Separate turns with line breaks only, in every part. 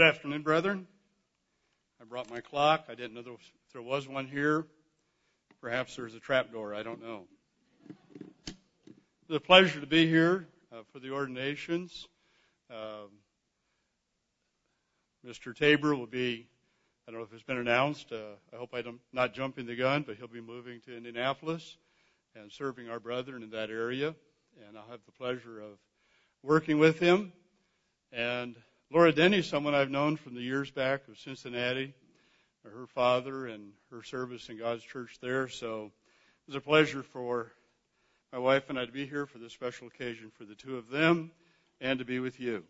Good afternoon, brethren. I brought my clock. I didn't know there was, there was one here. Perhaps there's a trap door. I don't know. It's a pleasure to be here uh, for the ordinations. Um, Mr. Tabor will be, I don't know if it's been announced. Uh, I hope I'm not jumping the gun, but he'll be moving to Indianapolis and serving our brethren in that area. And I'll have the pleasure of working with him. And Laura Denny, someone I've known from the years back of Cincinnati, her father and her service in God's church there. So it was a pleasure for my wife and I to be here for this special occasion for the two of them and to be with you.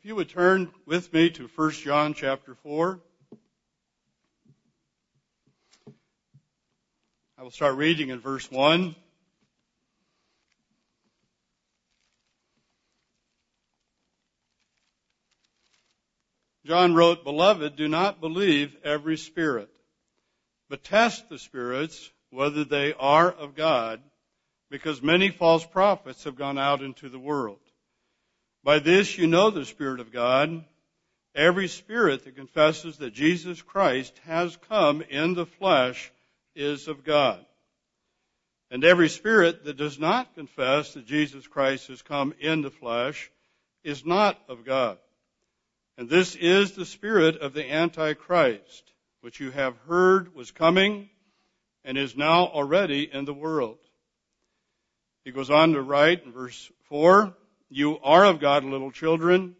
If you would turn with me to 1 John chapter 4. I will start reading in verse 1. John wrote, Beloved, do not believe every spirit, but test the spirits whether they are of God, because many false prophets have gone out into the world. By this you know the Spirit of God. Every spirit that confesses that Jesus Christ has come in the flesh is of God. And every spirit that does not confess that Jesus Christ has come in the flesh is not of God. And this is the spirit of the Antichrist, which you have heard was coming and is now already in the world. He goes on to write in verse 4, you are of God, little children,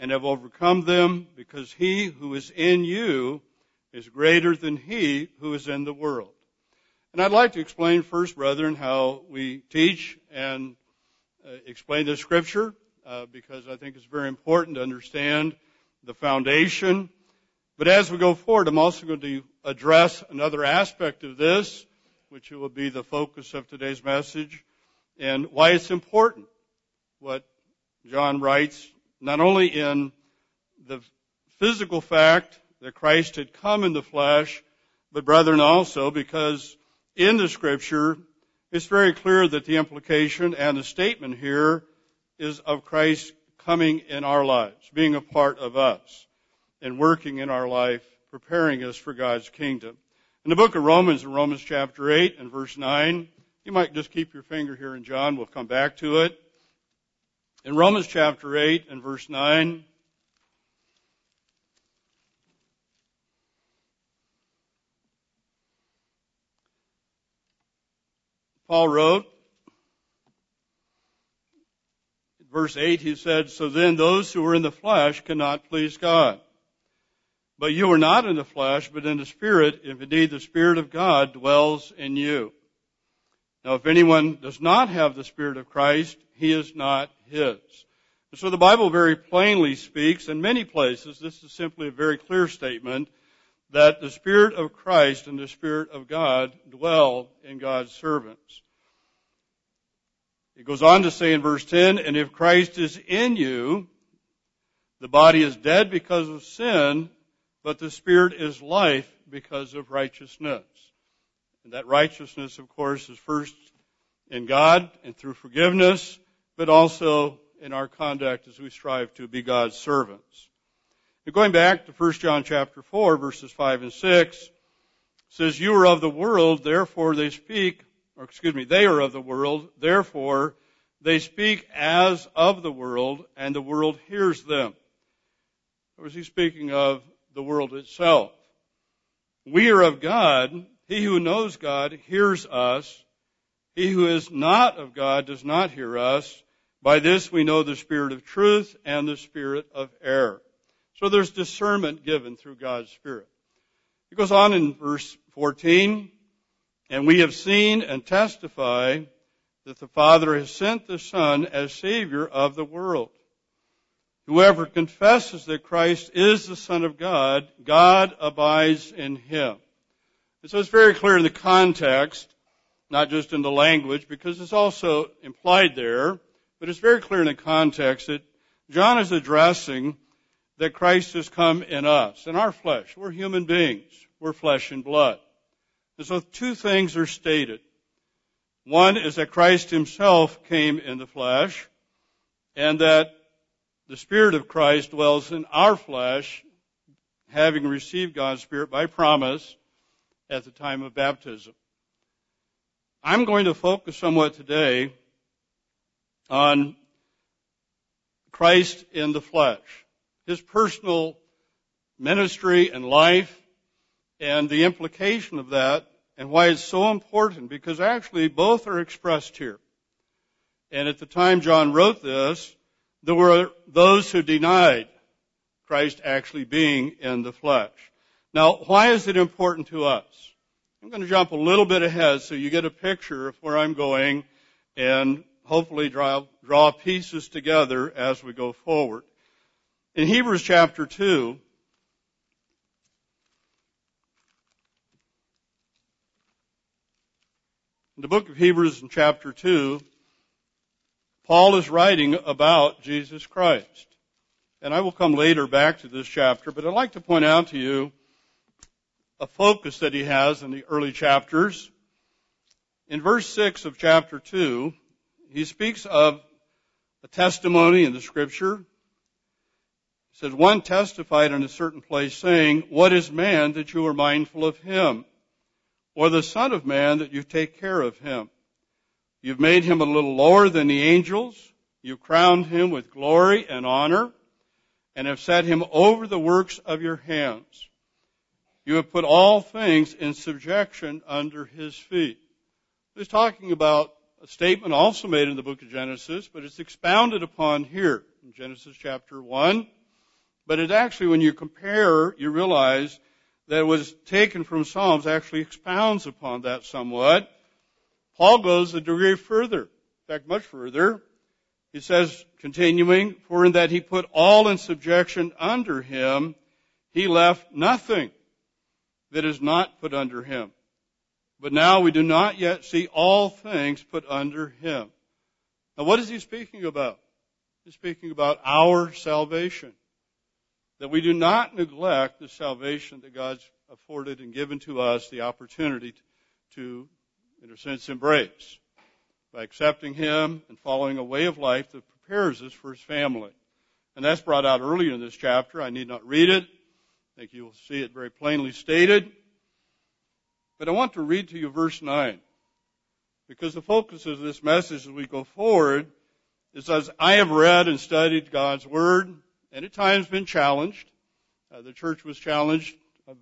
and have overcome them, because he who is in you is greater than he who is in the world. And I'd like to explain first, brethren, how we teach and uh, explain the scripture, uh, because I think it's very important to understand the foundation. But as we go forward, I'm also going to address another aspect of this, which will be the focus of today's message, and why it's important what John writes, not only in the physical fact that Christ had come in the flesh, but brethren also because in the scripture, it's very clear that the implication and the statement here is of Christ coming in our lives, being a part of us, and working in our life, preparing us for God's kingdom. In the book of Romans, in Romans chapter 8 and verse 9, you might just keep your finger here in John, we'll come back to it. In Romans chapter 8 and verse 9, Paul wrote, verse 8, he said, So then those who are in the flesh cannot please God. But you are not in the flesh, but in the Spirit, if indeed the Spirit of God dwells in you. Now if anyone does not have the Spirit of Christ, he is not his. And so the Bible very plainly speaks in many places, this is simply a very clear statement, that the Spirit of Christ and the Spirit of God dwell in God's servants. It goes on to say in verse 10, and if Christ is in you, the body is dead because of sin, but the Spirit is life because of righteousness. And that righteousness, of course, is first in God and through forgiveness, but also in our conduct as we strive to be God's servants. Going back to 1 John chapter 4 verses 5 and 6, says, You are of the world, therefore they speak, or excuse me, they are of the world, therefore they speak as of the world, and the world hears them. Or is he speaking of the world itself? We are of God. He who knows God hears us. He who is not of God does not hear us. By this we know the spirit of truth and the spirit of error. So there's discernment given through God's Spirit. It goes on in verse 14, and we have seen and testify that the Father has sent the Son as Savior of the world. Whoever confesses that Christ is the Son of God, God abides in him. And so it's very clear in the context not just in the language, because it's also implied there, but it's very clear in the context that John is addressing that Christ has come in us, in our flesh. We're human beings. We're flesh and blood. And so two things are stated. One is that Christ himself came in the flesh, and that the Spirit of Christ dwells in our flesh, having received God's Spirit by promise at the time of baptism. I'm going to focus somewhat today on Christ in the flesh, his personal ministry and life, and the implication of that, and why it's so important, because actually both are expressed here. And at the time John wrote this, there were those who denied Christ actually being in the flesh. Now, why is it important to us? I'm going to jump a little bit ahead so you get a picture of where I'm going and hopefully draw, draw pieces together as we go forward. In Hebrews chapter 2, in the book of Hebrews in chapter 2, Paul is writing about Jesus Christ. And I will come later back to this chapter, but I'd like to point out to you a focus that he has in the early chapters. In verse 6 of chapter 2, he speaks of a testimony in the scripture. He says, one testified in a certain place saying, what is man that you are mindful of him? Or the son of man that you take care of him? You've made him a little lower than the angels. You've crowned him with glory and honor and have set him over the works of your hands. You have put all things in subjection under his feet. He's talking about a statement also made in the book of Genesis, but it's expounded upon here in Genesis chapter 1. But it actually, when you compare, you realize that it was taken from Psalms actually expounds upon that somewhat. Paul goes a degree further, in fact, much further. He says, continuing, for in that he put all in subjection under him, he left nothing that is not put under him. But now we do not yet see all things put under him. Now what is he speaking about? He's speaking about our salvation. That we do not neglect the salvation that God's afforded and given to us the opportunity to in a sense, embrace by accepting Him and following a way of life that prepares us for His family. And that's brought out earlier in this chapter. I need not read it. I think you will see it very plainly stated. But I want to read to you verse 9. Because the focus of this message as we go forward is as I have read and studied God's Word, and at times been challenged. Uh, the church was challenged a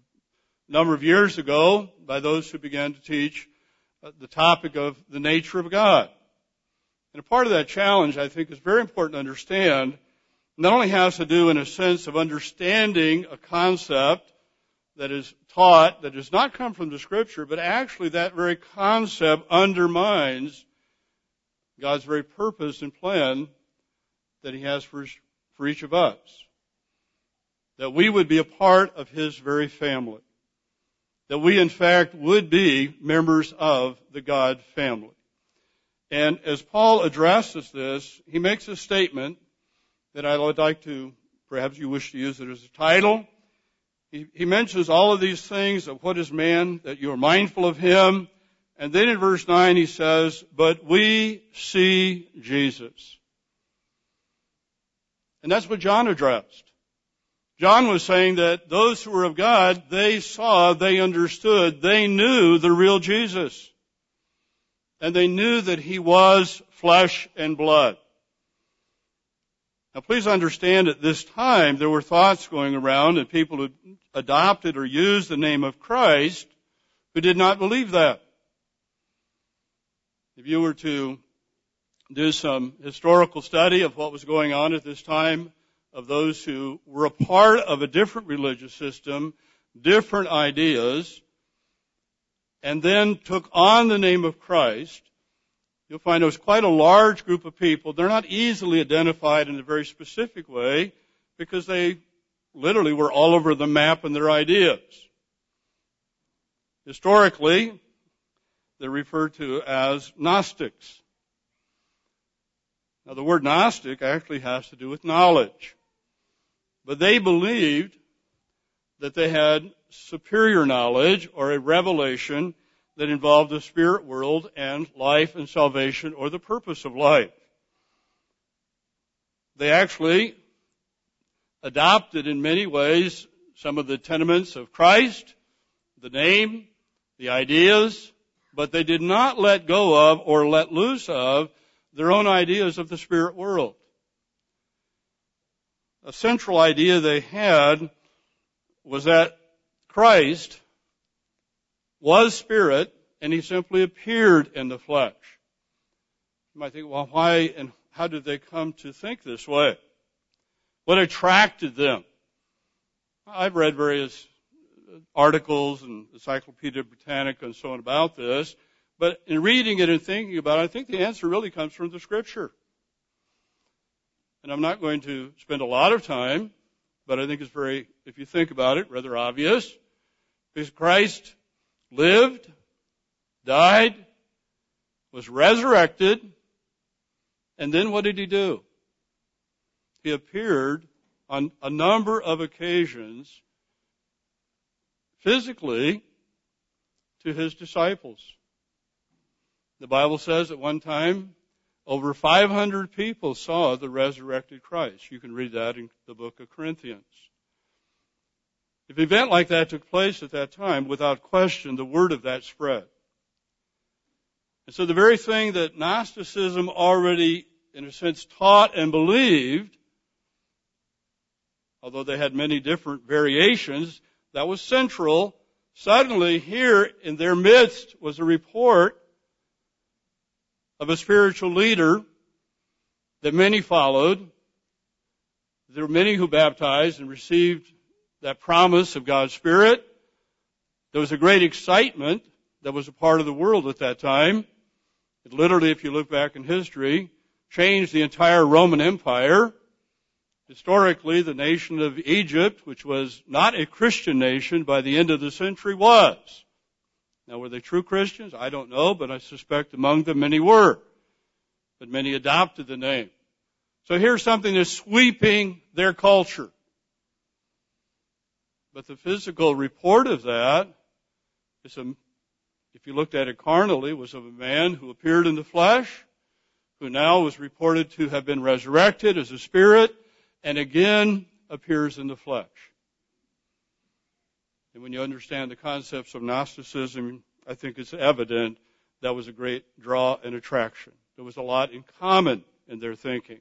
number of years ago by those who began to teach uh, the topic of the nature of God. And a part of that challenge, I think, is very important to understand. Not only has to do in a sense of understanding a concept that is taught that does not come from the scripture, but actually that very concept undermines God's very purpose and plan that He has for, for each of us. That we would be a part of His very family that we in fact would be members of the God family. And as Paul addresses this, he makes a statement that I would like to, perhaps you wish to use it as a title. He, mentions all of these things of what is man, that you are mindful of him. And then in verse 9 he says, but we see Jesus. And that's what John addressed. John was saying that those who were of God, they saw, they understood, they knew the real Jesus. And they knew that he was flesh and blood. Now please understand at this time there were thoughts going around and people adopted or used the name of Christ who did not believe that. If you were to do some historical study of what was going on at this time, of those who were a part of a different religious system, different ideas, and then took on the name of Christ, you'll find it was quite a large group of people. They're not easily identified in a very specific way because they literally were all over the map in their ideas. Historically, they're referred to as Gnostics. Now the word Gnostic actually has to do with knowledge. but they believed that they had superior knowledge or a revelation that involved the spirit world and life and salvation or the purpose of life. They actually adopted in many ways some of the tenements of Christ, the name, the ideas, but they did not let go of or let loose of their own ideas of the spirit world. A central idea they had was that Christ was spirit and he simply appeared in the flesh. You might think, well, why and how did they come to think this way? What attracted them? I've read various articles and Encyclopedia Britannica and so on about this, but in reading it and thinking about it, I think the answer really comes from the scripture. And I'm not going to spend a lot of time, but I think it's very, if you think about it, rather obvious. Because Christ lived, died, was resurrected, and then what did he do? He appeared on a number of occasions physically to his disciples. The Bible says at one time over 500 people saw the resurrected Christ. You can read that in the book of Corinthians. If an event like that took place at that time, without question, the word of that spread. And so the very thing that Gnosticism already, in a sense, taught and believed, although they had many different variations, that was central. Suddenly, here in their midst was a report of a spiritual leader that many followed. There were many who baptized and received that promise of God's Spirit. There was a great excitement that was a part of the world at that time. It literally, if you look back in history, changed the entire Roman Empire. Historically, the nation of Egypt, which was not a Christian nation by the end of the century, was. Now, were they true Christians? I don't know, but I suspect among them many were. But many adopted the name. So here's something that's sweeping their culture. But the physical report of that is a, if you looked at it carnally, was of a man who appeared in the flesh, who now was reported to have been resurrected as a spirit, and again appears in the flesh. And when you understand the concepts of Gnosticism, I think it's evident that was a great draw and attraction. There was a lot in common in their thinking.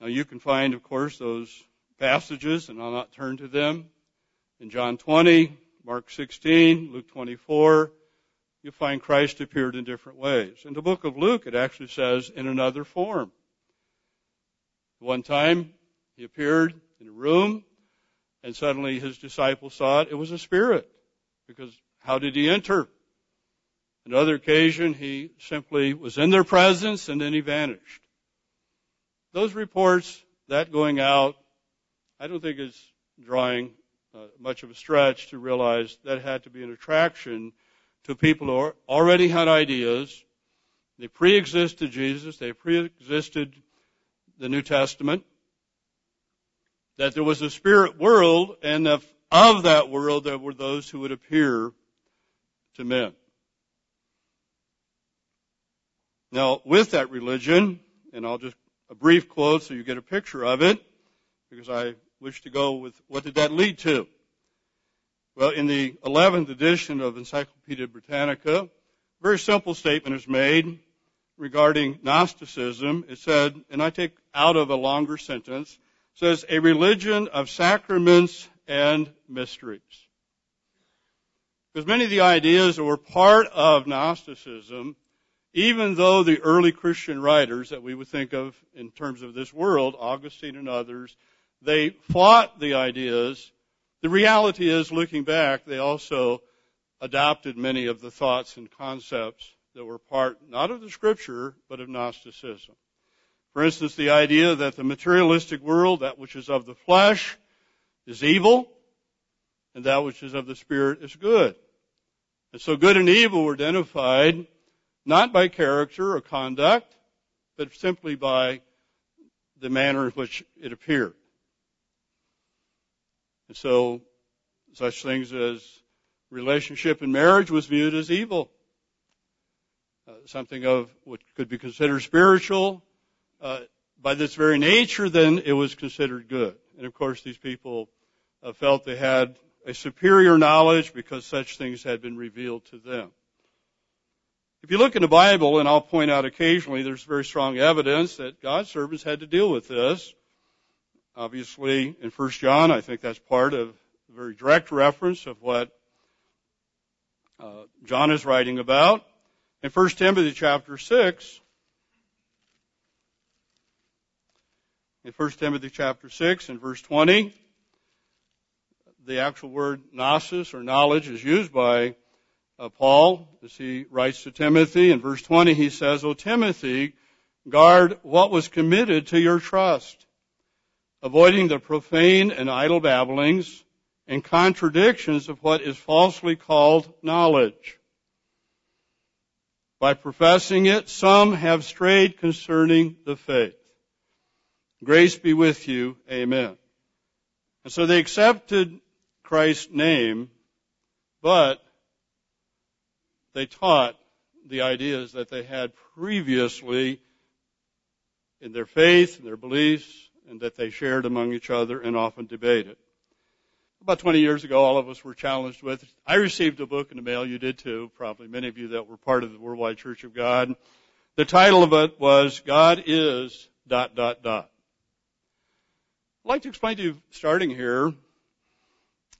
Now you can find, of course, those passages, and I'll not turn to them. In John 20, Mark 16, Luke 24, you find Christ appeared in different ways. In the book of Luke, it actually says in another form. One time, he appeared in a room and suddenly his disciples saw it. It was a spirit. Because how did he enter? Another occasion, he simply was in their presence and then he vanished. Those reports, that going out, I don't think is drawing uh, much of a stretch to realize that had to be an attraction to people who already had ideas. They pre-existed Jesus. They pre-existed the New Testament that there was a spirit world, and of, of that world there were those who would appear to men. Now, with that religion, and I'll just a brief quote so you get a picture of it, because I wish to go with what did that lead to? Well, in the 11th edition of Encyclopedia Britannica, a very simple statement is made regarding Gnosticism. It said, and I take out of a longer sentence, says a religion of sacraments and mysteries. Because many of the ideas that were part of Gnosticism, even though the early Christian writers that we would think of in terms of this world, Augustine and others, they fought the ideas. The reality is, looking back, they also adopted many of the thoughts and concepts that were part not of the scripture, but of Gnosticism. For instance, the idea that the materialistic world, that which is of the flesh, is evil, and that which is of the spirit is good. And so good and evil were identified not by character or conduct, but simply by the manner in which it appeared. And so, such things as relationship and marriage was viewed as evil. Uh, something of what could be considered spiritual, by this very nature, then it was considered good. And of course, these people uh, felt they had a superior knowledge because such things had been revealed to them. If you look in the Bible, and I'll point out occasionally, there's very strong evidence that God's servants had to deal with this. Obviously, in 1 John, I think that's part of a very direct reference of what uh, John is writing about. In 1 Timothy chapter 6, in 1 Timothy chapter 6 and verse 20, the actual word gnosis or knowledge is used by uh, Paul, as he writes to Timothy, in verse 20, he says, O Timothy, guard what was committed to your trust, avoiding the profane and idle babblings and contradictions of what is falsely called knowledge. By professing it, some have strayed concerning the faith. Grace be with you. Amen. And so they accepted Christ's name, but they taught the ideas that they had previously in their faith and their beliefs and that they shared among each other and often debated. About 20 years ago, all of us were challenged with, I received a book in the mail, you did too, probably many of you that were part of the Worldwide Church of God. The title of it was, God is dot dot dot. I'd like to explain to you, starting here,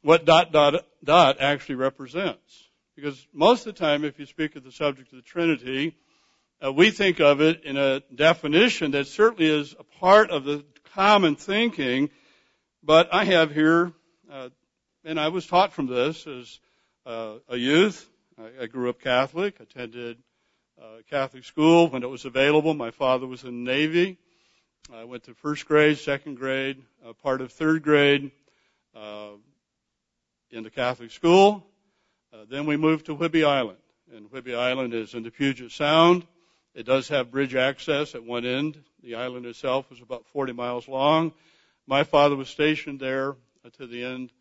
what dot dot dot actually represents. Because most of the time, if you speak of the subject of the Trinity, uh, we think of it in a definition that certainly is a part of the common thinking, but I have here, uh, and I was taught from this as uh, a youth. I, I, grew up Catholic, attended uh, Catholic school when it was available. My father was in the Navy. I went to first grade, second grade, uh, part of third grade uh, in the Catholic school. Uh, then we moved to Whidbey Island, and Whidbey Island is in the Puget Sound. It does have bridge access at one end. The island itself is about 40 miles long. My father was stationed there to the end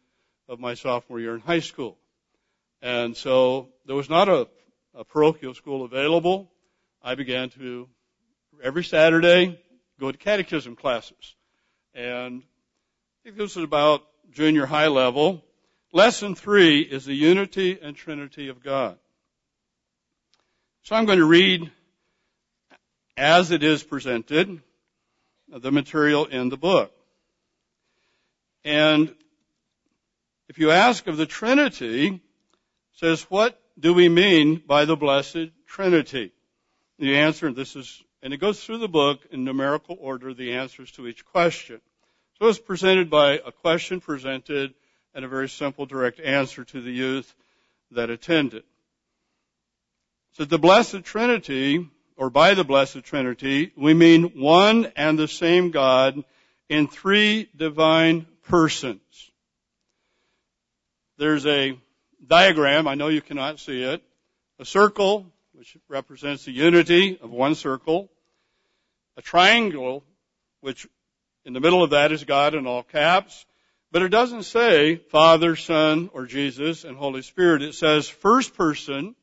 of my sophomore year in high school. And so there was not a, a parochial school available. I began to, every Saturday, go to catechism classes. And I think this is about junior high level. Lesson three is the unity and trinity of God. So I'm going to read as it is presented the material in the book. And if you ask of the Trinity, says, what do we mean by the blessed Trinity? The answer, this is, and it goes through the book in numerical order, the answers to each question. So it's presented by a question presented and a very simple, direct answer to the youth that attended. So the Blessed Trinity, or by the Blessed Trinity, we mean one and the same God in three divine persons. There's a diagram, I know you cannot see it, a circle, which represents the unity of one circle, a triangle, which in the middle of that is God in all caps, but it doesn't say Father, Son, or Jesus and Holy Spirit. It says first person,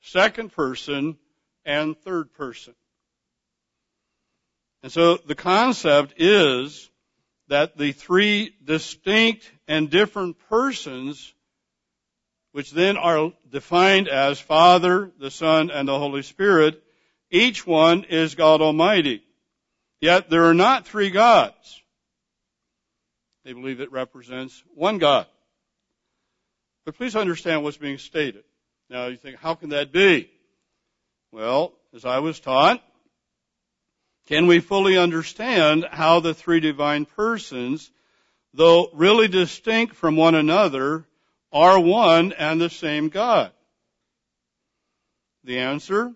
second person, and third person. And so the concept is that the three distinct and different persons, which then are defined as Father, the Son, and the Holy Spirit, each one is God Almighty. Yet there are not three gods. They believe it represents one God. But please understand what's being stated. Now you think, how can that be? Well, as I was taught, can we fully understand how the three divine persons, though really distinct from one another, are one and the same God? The answer,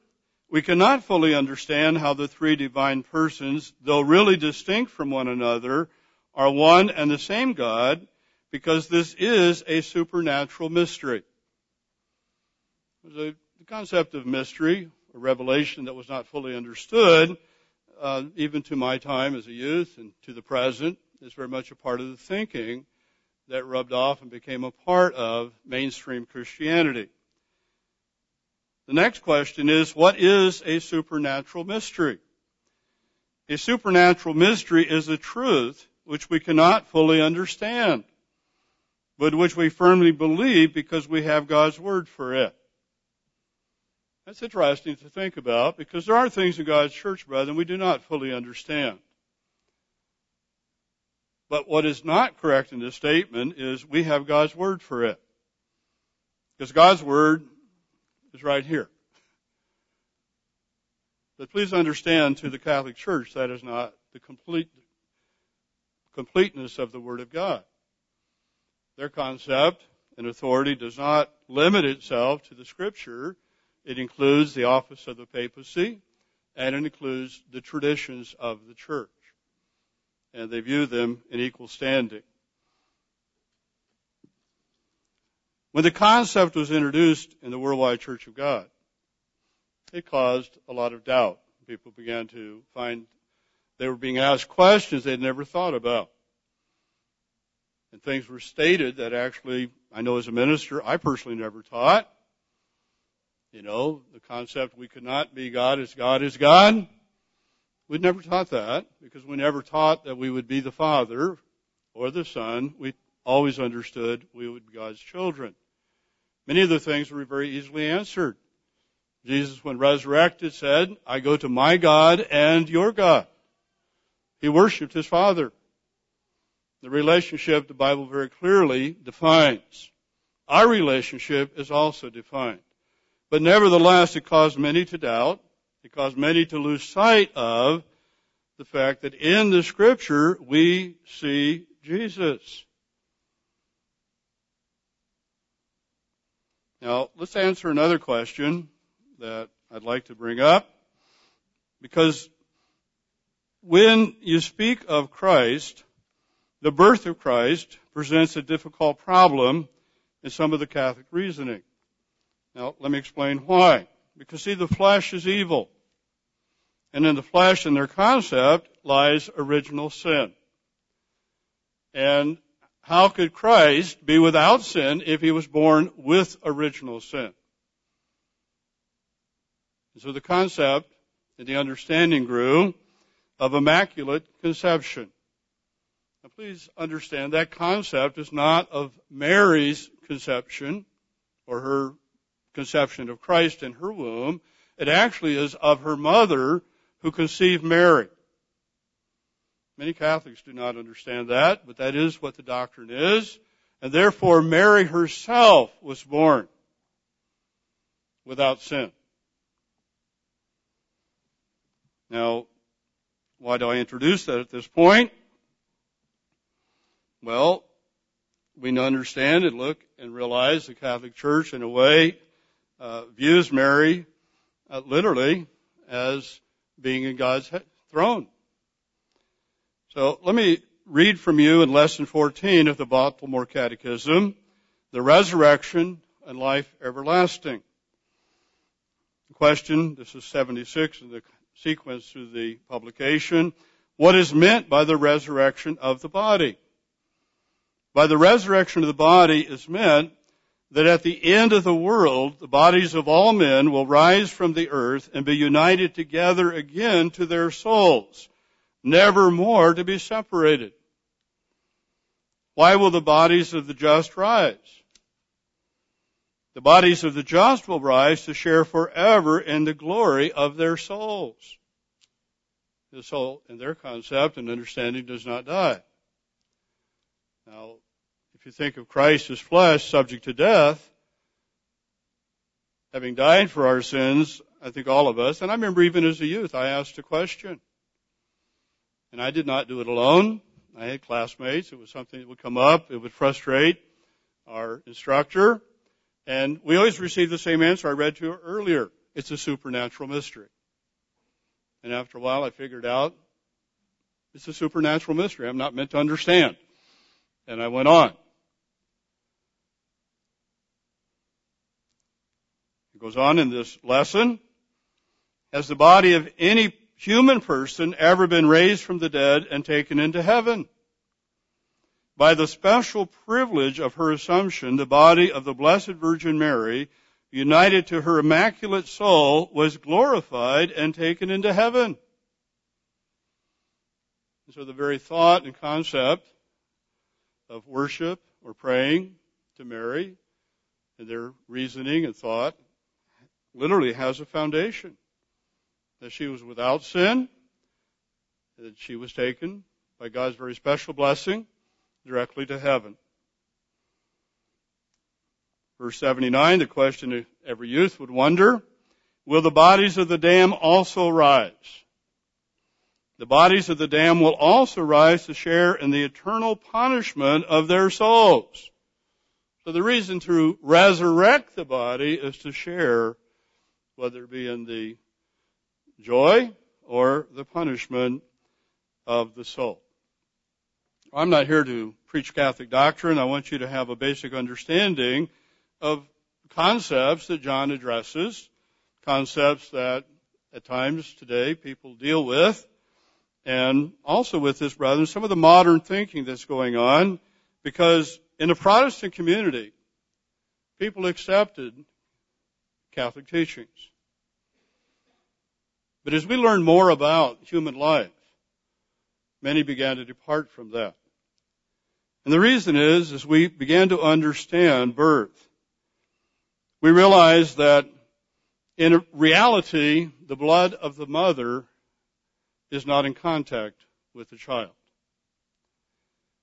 we cannot fully understand how the three divine persons, though really distinct from one another, are one and the same God because this is a supernatural mystery. The concept of mystery, a revelation that was not fully understood, uh, even to my time as a youth and to the present, is very much a part of the thinking that rubbed off and became a part of mainstream Christianity. The next question is, what is a supernatural mystery? A supernatural mystery is a truth which we cannot fully understand, but which we firmly believe because we have God's Word for it. That's interesting to think about because there are things in God's church, brethren, we do not fully understand. But what is not correct in this statement is we have God's Word for it. Because God's Word is right here. But please understand to the Catholic Church that is not the complete completeness of the Word of God. Their concept and authority does not limit itself to the Scripture. It includes the office of the papacy and it includes the traditions of the church. And they view them in equal standing. When the concept was introduced in the Worldwide Church of God, it caused a lot of doubt. People began to find they were being asked questions they'd never thought about. And things were stated that actually, I know as a minister, I personally never taught. You know, the concept we could not be God as God is God. We'd never taught that because we never taught that we would be the Father or the Son. We always understood we would be God's children. Many of the things were very easily answered. Jesus, when resurrected, said, I go to my God and your God. He worshiped his Father. The relationship the Bible very clearly defines. Our relationship is also defined. But nevertheless, it caused many to doubt. It caused many to lose sight of the fact that in the scripture we see Jesus. Now, let's answer another question that I'd like to bring up. Because when you speak of Christ, the birth of Christ presents a difficult problem in some of the Catholic reasoning. Now, let me explain why. Because see, the flesh is evil. And in the flesh and their concept lies original sin. And how could Christ be without sin if he was born with original sin? And so the concept and the understanding grew of immaculate conception. Now please understand that concept is not of Mary's conception or her conception of Christ in her womb. It actually is of her mother who conceived Mary. Many Catholics do not understand that, but that is what the doctrine is. And therefore, Mary herself was born without sin. Now, why do I introduce that at this point? Well, we understand and look and realize the Catholic Church, in a way, uh, views Mary uh, literally as being in God's throne. So let me read from you in lesson 14 of the Baltimore Catechism, the resurrection and life everlasting. The question, this is 76 in the sequence through the publication, what is meant by the resurrection of the body. By the resurrection of the body is meant that at the end of the world, the bodies of all men will rise from the earth and be united together again to their souls never more to be separated. Why will the bodies of the just rise? The bodies of the just will rise to share forever in the glory of their souls. The soul, in their concept and understanding, does not die. Now, if you think of Christ as flesh subject to death, having died for our sins, I think all of us, and I remember even as a youth, I asked a question. And I did not do it alone. I had classmates. It was something that would come up. It would frustrate our instructor. And we always received the same answer I read to you earlier. It's a supernatural mystery. And after a while I figured out it's a supernatural mystery. I'm not meant to understand. And I went on. Goes on in this lesson. Has the body of any human person ever been raised from the dead and taken into heaven. By the special privilege of her assumption, the body of the Blessed Virgin Mary, united to her immaculate soul, was glorified and taken into heaven. So the very thought and concept of worship or praying to Mary and their reasoning and thought literally has a foundation. That she was without sin, that she was taken by God's very special blessing directly to heaven. Verse 79, the question every youth would wonder, will the bodies of the damned also rise? The bodies of the damned will also rise to share in the eternal punishment of their souls. So the reason to resurrect the body is to share, whether it be in the joy or the punishment of the soul. I'm not here to preach Catholic doctrine. I want you to have a basic understanding of concepts that John addresses, concepts that at times today people deal with, and also with this, brother, some of the modern thinking that's going on, because in the Protestant community, people accepted Catholic teachings. But as we learned more about human life, many began to depart from that. And the reason is, as we began to understand birth, we realized that in reality, the blood of the mother is not in contact with the child.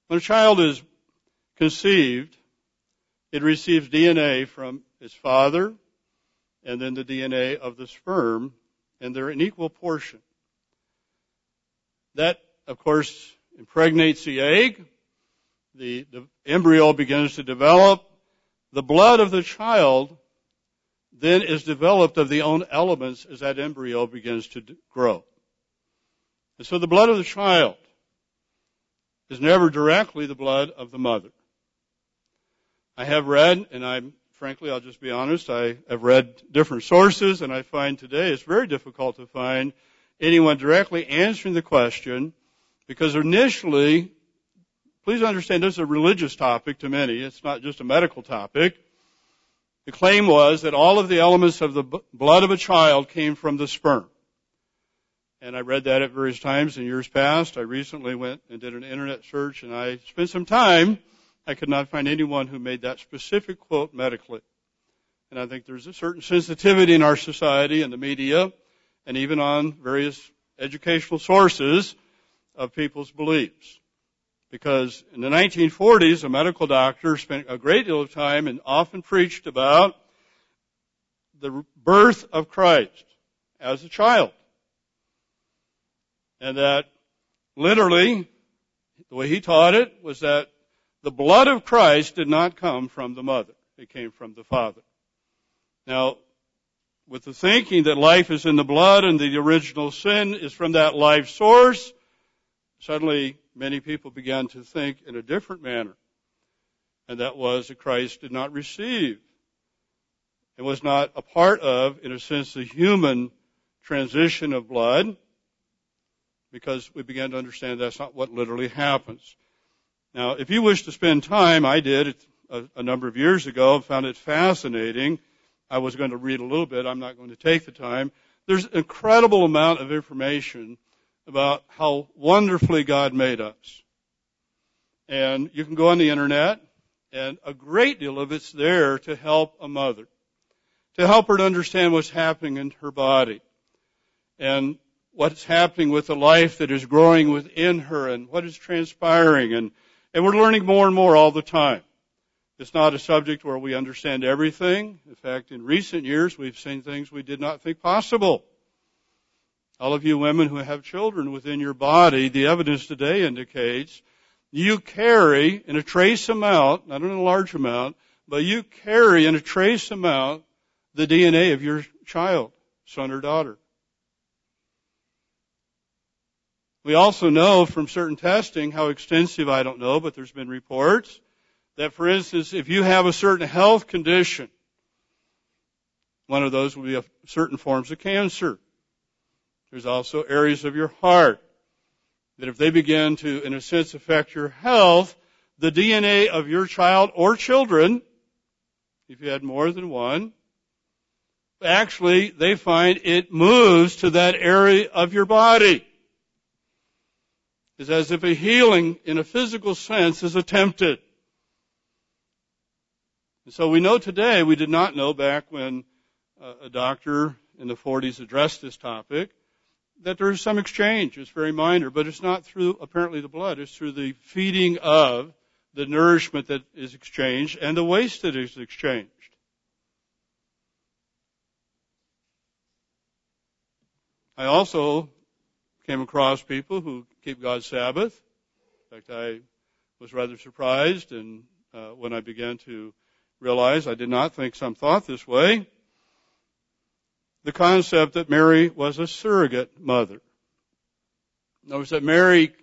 When a child is conceived, it receives DNA from its father and then the DNA of the sperm, and they're an equal portion. That, of course, impregnates the egg. The, the embryo begins to develop. The blood of the child then is developed of the own elements as that embryo begins to grow. And so the blood of the child is never directly the blood of the mother. I have read, and I'm frankly, I'll just be honest, I have read different sources, and I find today it's very difficult to find anyone directly answering the question, because initially, please understand this is a religious topic to many. It's not just a medical topic. The claim was that all of the elements of the blood of a child came from the sperm. And I read that at various times in years past. I recently went and did an internet search and I spent some time I could not find anyone who made that specific quote medically. And I think there's a certain sensitivity in our society and the media and even on various educational sources of people's beliefs. Because in the 1940s, a medical doctor spent a great deal of time and often preached about the birth of Christ as a child. And that literally, the way he taught it was that the blood of Christ did not come from the mother. It came from the father. Now, with the thinking that life is in the blood and the original sin is from that life source, suddenly many people began to think in a different manner. And that was that Christ did not receive and was not a part of, in a sense, the human transition of blood, because we began to understand that's not what literally happens. Now, if you wish to spend time, I did a, a number of years ago, found it fascinating. I was going to read a little bit. I'm not going to take the time. There's an incredible amount of information about how wonderfully God made us. And you can go on the internet, and a great deal of it's there to help a mother, to help her to understand what's happening in her body, and what's happening with the life that is growing within her, and what is transpiring, and and we're learning more and more all the time. It's not a subject where we understand everything. In fact, in recent years, we've seen things we did not think possible. All of you women who have children within your body, the evidence today indicates you carry in a trace amount, not in a large amount, but you carry in a trace amount the DNA of your child, son or daughter. We also know from certain testing, how extensive I don't know, but there's been reports that for instance, if you have a certain health condition, one of those would be certain forms of cancer. There's also areas of your heart that if they begin to, in a sense, affect your health, the DNA of your child or children, if you had more than one, actually they find it moves to that area of your body. It's as if a healing in a physical sense is attempted. And so we know today, we did not know back when uh, a doctor in the 40s addressed this topic, that there is some exchange. It's very minor, but it's not through apparently the blood. It's through the feeding of the nourishment that is exchanged and the waste that is exchanged. I also came across people who keep God's Sabbath. In fact, I was rather surprised and uh, when I began to realize I did not think some thought this way the concept that Mary was a surrogate mother. Notice that Mary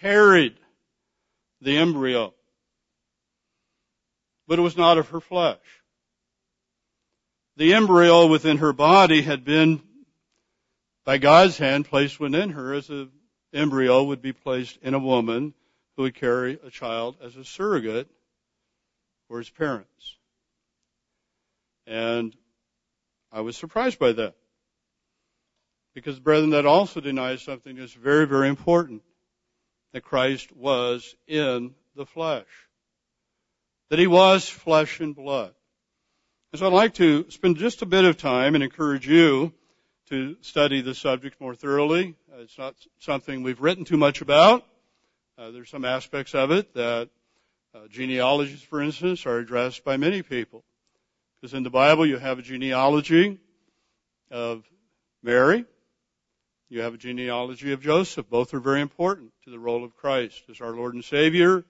carried the embryo, but it was not of her flesh. The embryo within her body had been, by God's hand, placed within her as an embryo would be placed in a woman who would carry a child as a surrogate for his parents. And I was surprised by that. Because, brethren, that also denies something that's very, very important. That Christ was in the flesh. That he was flesh and blood. And so I'd like to spend just a bit of time and encourage you to study the subject more thoroughly. Uh, it's not something we've written too much about. Uh, there's some aspects of it that uh, genealogies, for instance, are addressed by many people. Because in the Bible you have a genealogy of Mary. You have a genealogy of Joseph. Both are very important to the role of Christ as our Lord and Savior,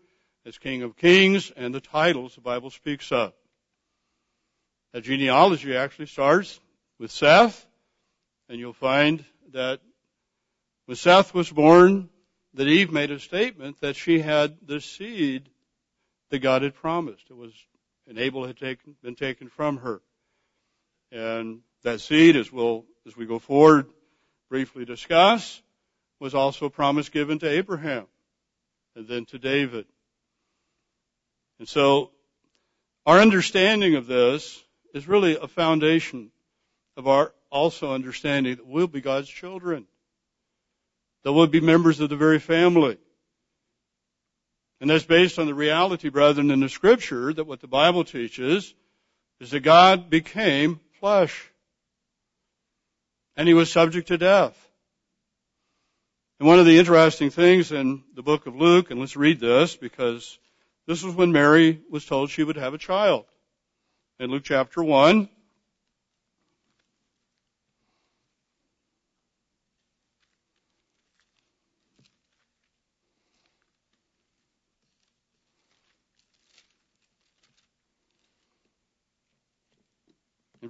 as King of Kings, and the titles the Bible speaks of. That genealogy actually starts with Seth, and you'll find that when Seth was born, that Eve made a statement that she had the seed that God had promised. It was and Abel had taken, been taken from her. And that seed, as we'll, as we go forward, briefly discuss, was also a promise given to Abraham and then to David. And so, our understanding of this is really a foundation of our also understanding that we'll be God's children. That we'll be members of the very family. And that's based on the reality, brethren, in the scripture that what the Bible teaches is that God became flesh. And he was subject to death. And one of the interesting things in the book of Luke, and let's read this because this was when Mary was told she would have a child. In Luke chapter 1,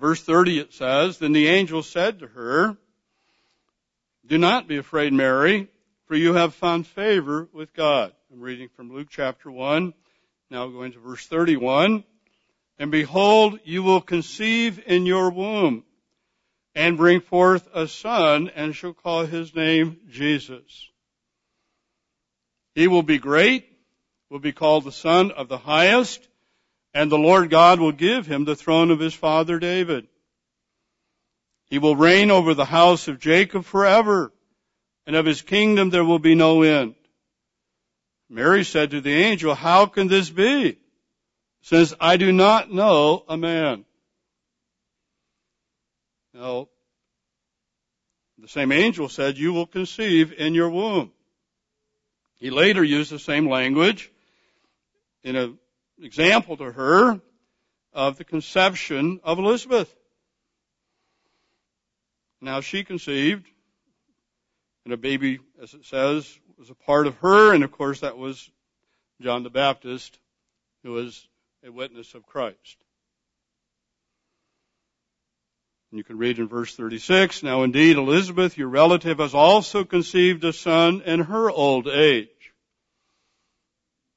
verse 30 it says, Then the angel said to her, Do not be afraid, Mary, for you have found favor with God. I'm reading from Luke chapter 1, now going to verse 31. And behold, you will conceive in your womb and bring forth a son and shall call his name Jesus. He will be great, will be called the son of the highest, and the Lord God will give him the throne of his father David. He will reign over the house of Jacob forever, and of his kingdom there will be no end. Mary said to the angel, How can this be? Since I do not know a man. Now, the same angel said, You will conceive in your womb. He later used the same language in a example to her of the conception of Elizabeth. Now she conceived, and a baby, as it says, was a part of her, and of course that was John the Baptist, who was a witness of Christ. And you can read in verse 36, Now indeed Elizabeth, your relative, has also conceived a son in her old age.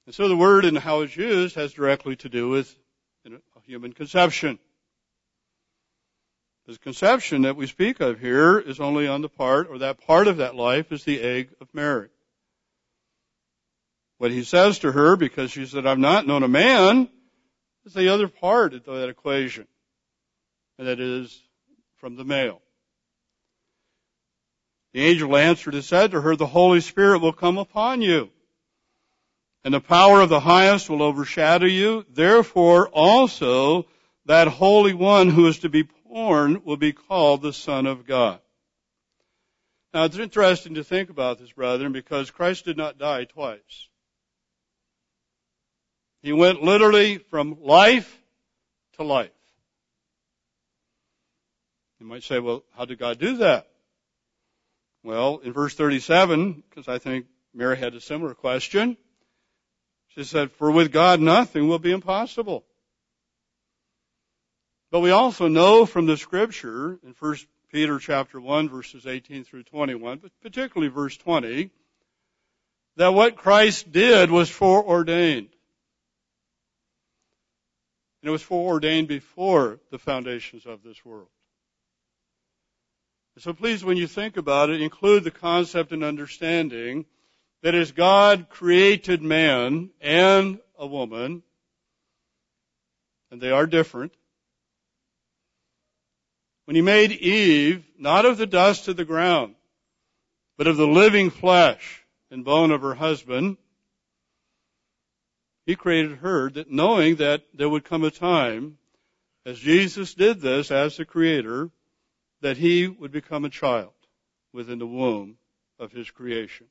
And so the word and how it's used has directly to do with human conception. The conception that we speak of here is only on the part, or that part of that life is the egg of Mary. What he says to her, because she said, I've not known a man, is the other part of that equation. And that is from the male. The angel answered and said to her, The Holy Spirit will come upon you, and the power of the highest will overshadow you. Therefore also that Holy One who is to be born will be called the Son of God. Now it's interesting to think about this, brethren, because Christ did not die twice. He went literally from life to life. You might say, well, how did God do that? Well, in verse 37, because I think Mary had a similar question, she said, for with God nothing will be impossible. But we also know from the scripture in 1 Peter chapter 1 verses 18 through 21, but particularly verse 20, that what Christ did was foreordained. And it was foreordained before the foundations of this world. So please, when you think about it, include the concept and understanding that as God created man and a woman, and they are different, when he made Eve, not of the dust of the ground, but of the living flesh and bone of her husband, he created her that knowing that there would come a time, as Jesus did this as the creator, that he would become a child within the womb of his creation.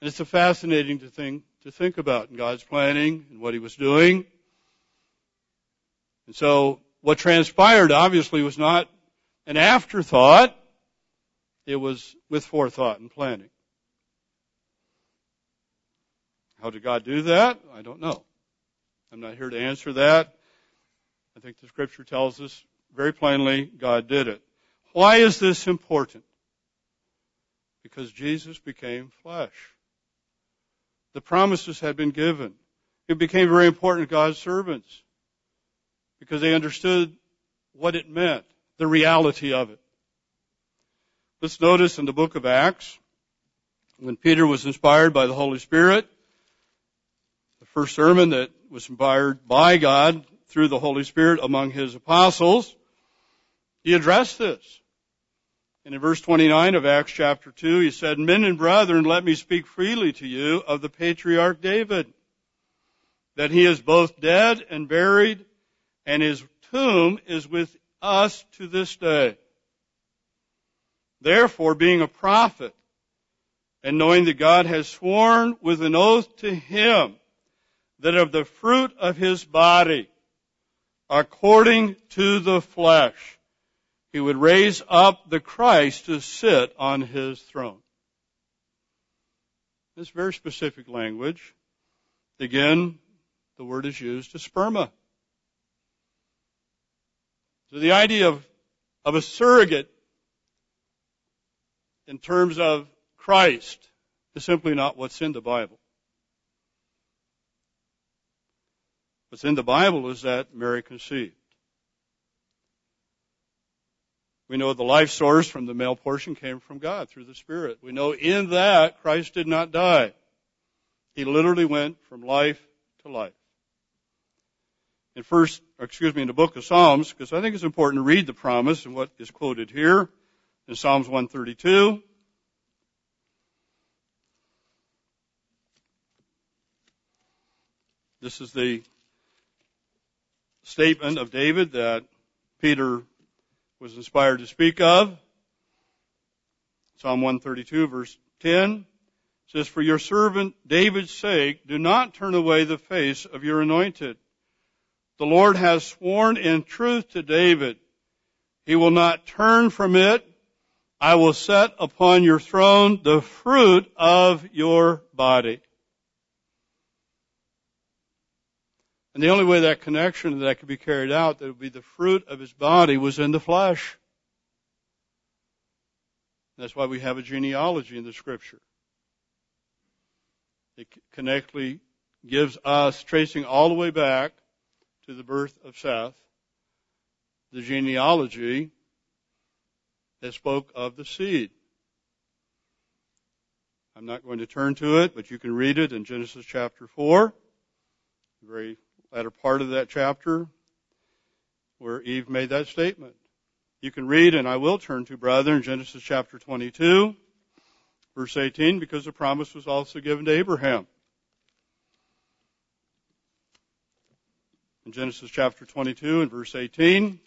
And it's a fascinating thing to think about in God's planning and what he was doing. And so what transpired obviously was not an afterthought. It was with forethought and planning. How did God do that? I don't know. I'm not here to answer that. I think the scripture tells us very plainly God did it. Why is this important? Because Jesus became flesh. The promises had been given. It became very important to God's servants because they understood what it meant, the reality of it. Let's notice in the book of Acts, when Peter was inspired by the Holy Spirit, the first sermon that was inspired by God through the Holy Spirit among his apostles, he addressed this. And in verse 29 of Acts chapter 2, he said, Men and brethren, let me speak freely to you of the patriarch David, that he is both dead and buried, and his tomb is with us to this day. Therefore, being a prophet, and knowing that God has sworn with an oath to him that of the fruit of his body, according to the flesh, he would raise up the Christ to sit on his throne. This very specific language. Again, the word is used to sperma. So the idea of, of a surrogate in terms of Christ is simply not what's in the Bible. What's in the Bible is that Mary conceived. We know the life source from the male portion came from God through the Spirit. We know in that Christ did not die. He literally went from life to life in first, excuse me, in the book of Psalms, because I think it's important to read the promise and what is quoted here in Psalms 132. This is the statement of David that Peter was inspired to speak of. Psalm 132 verse 10 says, For your servant David's sake, do not turn away the face of your anointed. The Lord has sworn in truth to David, He will not turn from it. I will set upon your throne the fruit of your body. And the only way that connection that could be carried out, that would be the fruit of his body, was in the flesh. That's why we have a genealogy in the scripture. It connectly gives us, tracing all the way back to the birth of Seth, the genealogy that spoke of the seed. I'm not going to turn to it, but you can read it in Genesis chapter 4, very latter part of that chapter, where Eve made that statement. You can read, and I will turn to, brother, in Genesis chapter 22, verse 18, because the promise was also given to Abraham. In Genesis chapter 22 and verse 18,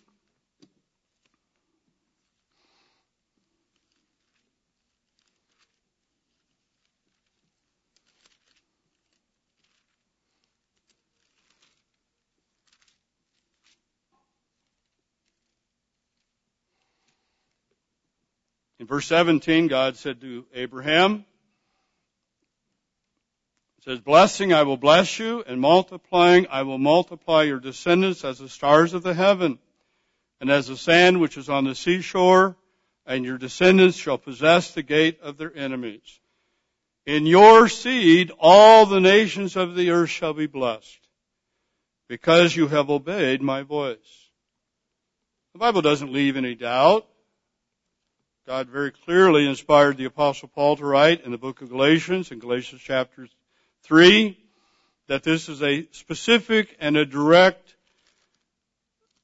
verse 17, God said to Abraham, says, blessing I will bless you, and multiplying I will multiply your descendants as the stars of the heaven, and as the sand which is on the seashore, and your descendants shall possess the gate of their enemies. In your seed all the nations of the earth shall be blessed, because you have obeyed my voice. The Bible doesn't leave any doubt God very clearly inspired the apostle Paul to write in the book of Galatians, in Galatians chapter 3, that this is a specific and a direct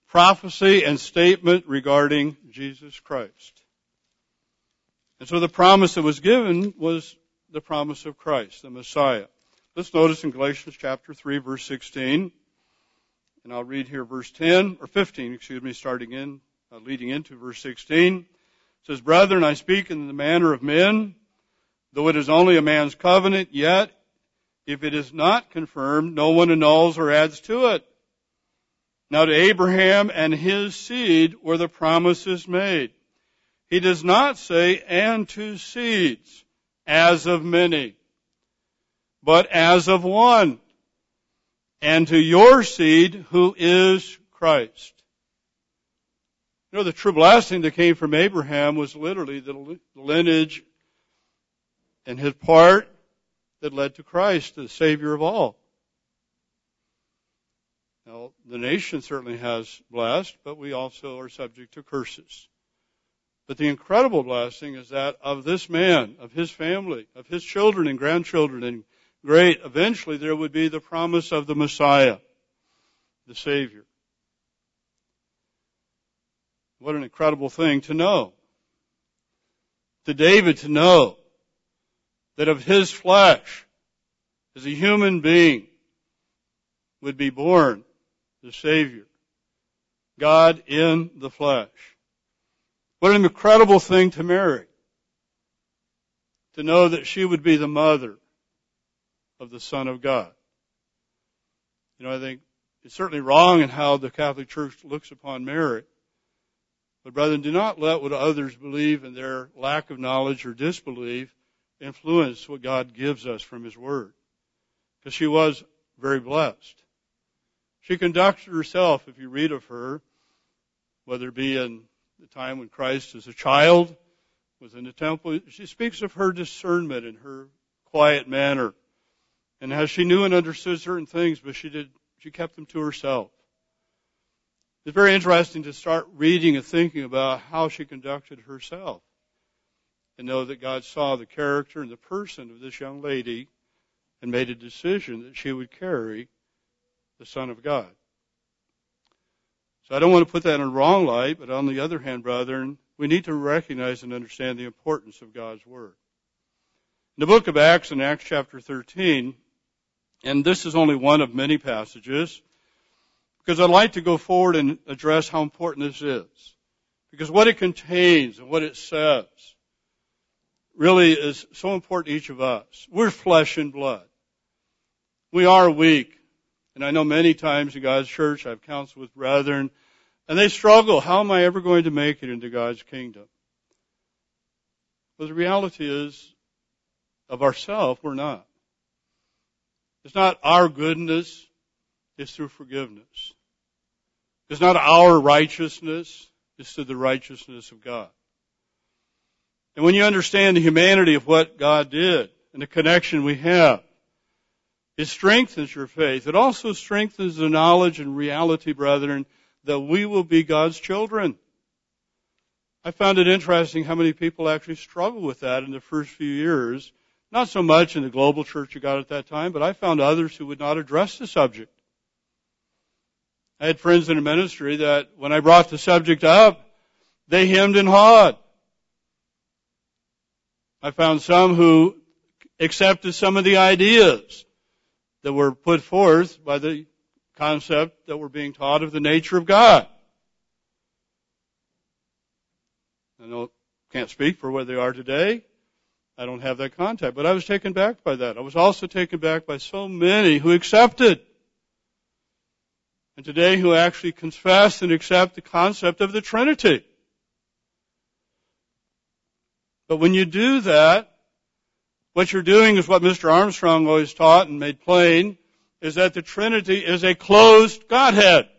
prophecy and statement regarding Jesus Christ. And so the promise that was given was the promise of Christ, the Messiah. Let's notice in Galatians chapter 3 verse 16, and I'll read here verse 10, or 15, excuse me, starting in, uh, leading into verse 16 says, Brethren, I speak in the manner of men, though it is only a man's covenant, yet if it is not confirmed, no one annuls or adds to it. Now to Abraham and his seed were the promises made. He does not say, and to seeds, as of many, but as of one, and to your seed who is Christ. You know, the true blessing that came from Abraham was literally the lineage and his part that led to Christ, the Savior of all. Now, the nation certainly has blessed, but we also are subject to curses. But the incredible blessing is that of this man, of his family, of his children and grandchildren, and great, eventually there would be the promise of the Messiah, the Savior. What an incredible thing to know. To David to know that of his flesh, as a human being, would be born the Savior. God in the flesh. What an incredible thing to Mary. To know that she would be the mother of the Son of God. You know, I think it's certainly wrong in how the Catholic Church looks upon Mary. But brethren, do not let what others believe and their lack of knowledge or disbelief influence what God gives us from His Word. Because she was very blessed. She conducted herself, if you read of her, whether it be in the time when Christ as a child was in the temple, she speaks of her discernment and her quiet manner and how she knew and understood certain things, but she did, she kept them to herself. It's very interesting to start reading and thinking about how she conducted herself and know that God saw the character and the person of this young lady and made a decision that she would carry the Son of God. So I don't want to put that in a wrong light, but on the other hand, brethren, we need to recognize and understand the importance of God's Word. In the book of Acts, in Acts chapter 13, and this is only one of many passages, because I'd like to go forward and address how important this is. Because what it contains and what it says really is so important to each of us. We're flesh and blood. We are weak. And I know many times in God's church I've counseled with brethren and they struggle. How am I ever going to make it into God's kingdom? But the reality is, of ourselves, we're not. It's not our goodness, it's through forgiveness. It's not our righteousness, it's through the righteousness of God. And when you understand the humanity of what God did and the connection we have, it strengthens your faith. It also strengthens the knowledge and reality, brethren, that we will be God's children. I found it interesting how many people actually struggle with that in the first few years. Not so much in the Global Church of God at that time, but I found others who would not address the subject. I had friends in the ministry that when I brought the subject up, they hemmed and hawed. I found some who accepted some of the ideas that were put forth by the concept that were being taught of the nature of God. I know, can't speak for where they are today. I don't have that contact, but I was taken back by that. I was also taken back by so many who accepted. And today who actually confess and accept the concept of the Trinity. But when you do that, what you're doing is what Mr. Armstrong always taught and made plain, is that the Trinity is a closed Godhead.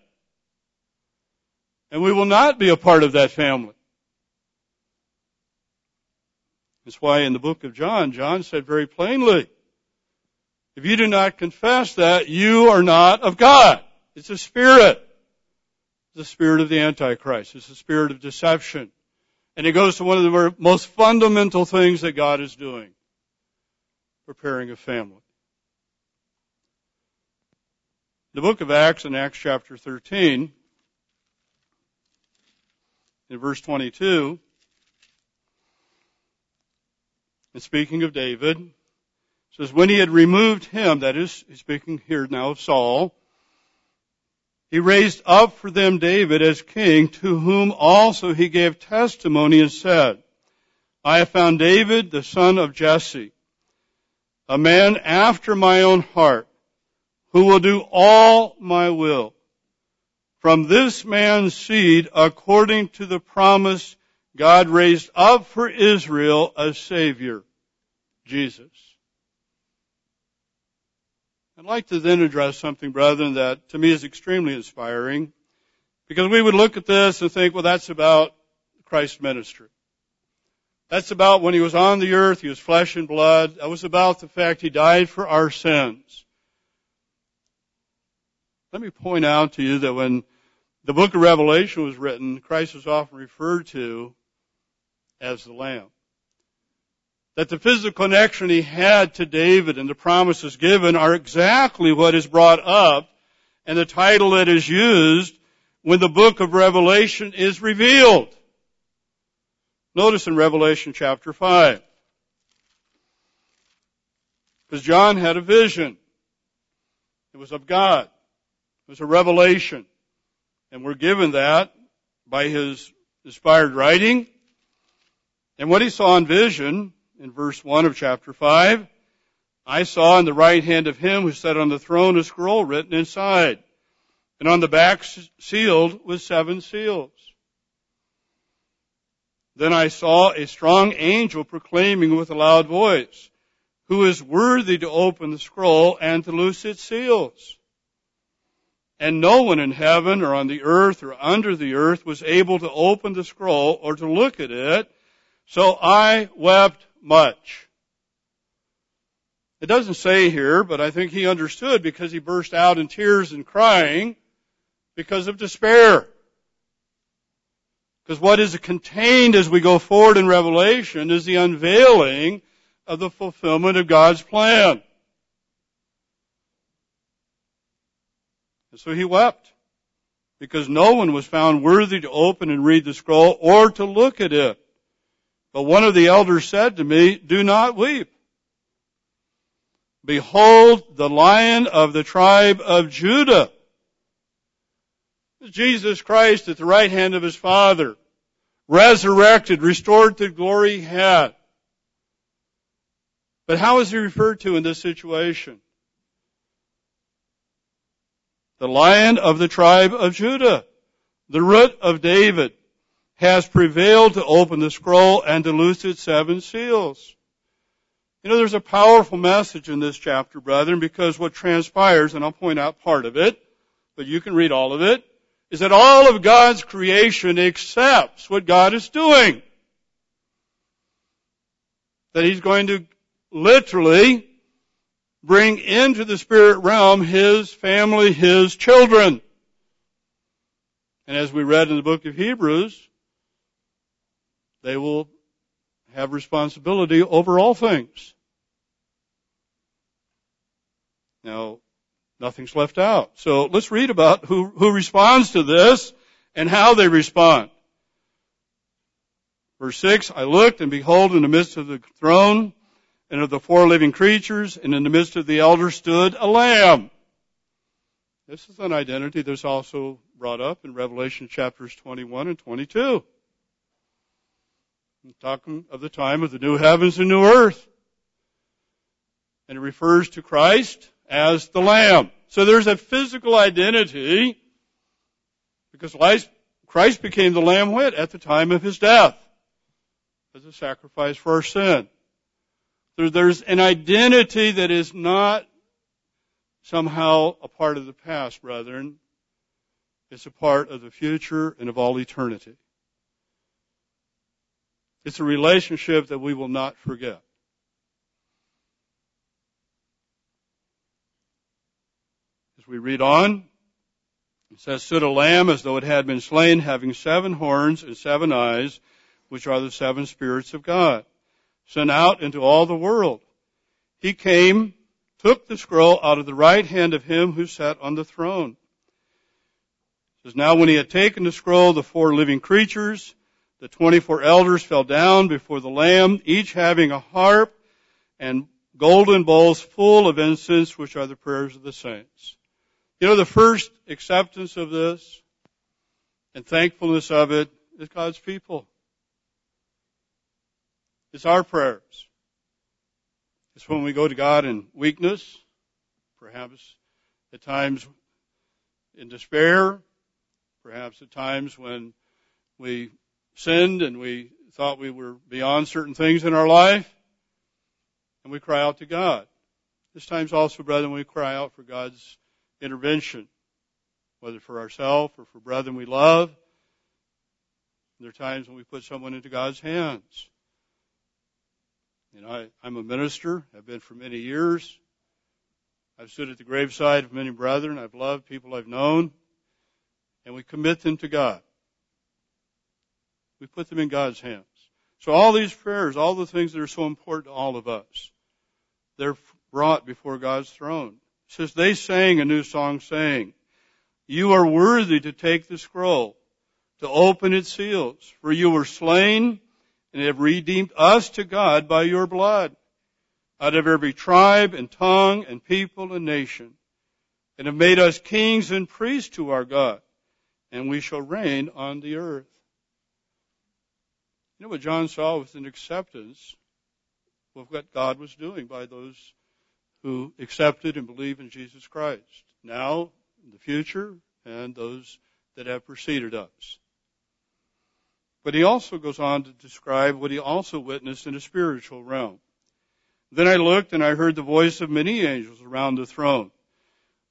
And we will not be a part of that family. That's why in the book of John, John said very plainly, if you do not confess that, you are not of God. It's a spirit. The spirit of the Antichrist. It's the spirit of deception. And it goes to one of the most fundamental things that God is doing. Preparing a family. The book of Acts in Acts chapter 13, in verse 22, and speaking of David, says, when he had removed him, that is, he's speaking here now of Saul, he raised up for them David as king, to whom also he gave testimony and said, I have found David, the son of Jesse, a man after my own heart, who will do all my will. From this man's seed, according to the promise God raised up for Israel a Savior, Jesus. I'd like to then address something, brethren, that to me is extremely inspiring, because we would look at this and think, well, that's about Christ's ministry. That's about when he was on the earth, he was flesh and blood. That was about the fact he died for our sins. Let me point out to you that when the book of Revelation was written, Christ was often referred to as the Lamb. That the physical connection he had to David and the promises given are exactly what is brought up and the title that is used when the book of Revelation is revealed. Notice in Revelation chapter 5. Because John had a vision. It was of God. It was a revelation. And we're given that by his inspired writing and what he saw in vision, in verse 1 of chapter 5, I saw in the right hand of him who sat on the throne a scroll written inside, and on the back sealed with seven seals. Then I saw a strong angel proclaiming with a loud voice, who is worthy to open the scroll and to loose its seals. And no one in heaven or on the earth or under the earth was able to open the scroll or to look at it, so I wept much. It doesn't say here, but I think he understood because he burst out in tears and crying because of despair. Because what is contained as we go forward in Revelation is the unveiling of the fulfillment of God's plan. And so he wept because no one was found worthy to open and read the scroll or to look at it. But one of the elders said to me, do not weep. Behold the lion of the tribe of Judah. Jesus Christ at the right hand of his Father, resurrected, restored to glory he had. But how is he referred to in this situation? The lion of the tribe of Judah, the root of David, has prevailed to open the scroll and to loose its seven seals. You know, there's a powerful message in this chapter, brethren, because what transpires, and I'll point out part of it, but you can read all of it, is that all of God's creation accepts what God is doing. That He's going to literally bring into the spirit realm His family, His children. And as we read in the book of Hebrews, they will have responsibility over all things. Now, nothing's left out. So let's read about who, who responds to this and how they respond. Verse 6, I looked and behold in the midst of the throne and of the four living creatures and in the midst of the elders stood a lamb. This is an identity that's also brought up in Revelation chapters 21 and 22. I'm talking of the time of the new heavens and new earth. And it refers to Christ as the Lamb. So there's a physical identity because Christ became the Lamb wit at the time of his death as a sacrifice for our sin. There's an identity that is not somehow a part of the past, brethren. It's a part of the future and of all eternity. It's a relationship that we will not forget. As we read on, it says, stood a lamb as though it had been slain, having seven horns and seven eyes, which are the seven spirits of God, sent out into all the world. He came, took the scroll out of the right hand of him who sat on the throne. It says, now when he had taken the scroll, the four living creatures, the 24 elders fell down before the Lamb, each having a harp and golden bowls full of incense, which are the prayers of the saints. You know, the first acceptance of this and thankfulness of it is God's people. It's our prayers. It's when we go to God in weakness, perhaps at times in despair, perhaps at times when we sinned and we thought we were beyond certain things in our life, and we cry out to God. There's times also, brethren, we cry out for God's intervention, whether for ourselves or for brethren we love. There are times when we put someone into God's hands. You know, I, I'm a minister. I've been for many years. I've stood at the graveside of many brethren. I've loved people I've known. And we commit them to God. We put them in God's hands. So all these prayers, all the things that are so important to all of us, they're brought before God's throne. It says they sang a new song saying, You are worthy to take the scroll, to open its seals, for you were slain and have redeemed us to God by your blood out of every tribe and tongue and people and nation and have made us kings and priests to our God and we shall reign on the earth. You know what John saw was an acceptance of what God was doing by those who accepted and believe in Jesus Christ. Now, in the future, and those that have preceded us. But he also goes on to describe what he also witnessed in a spiritual realm. Then I looked and I heard the voice of many angels around the throne.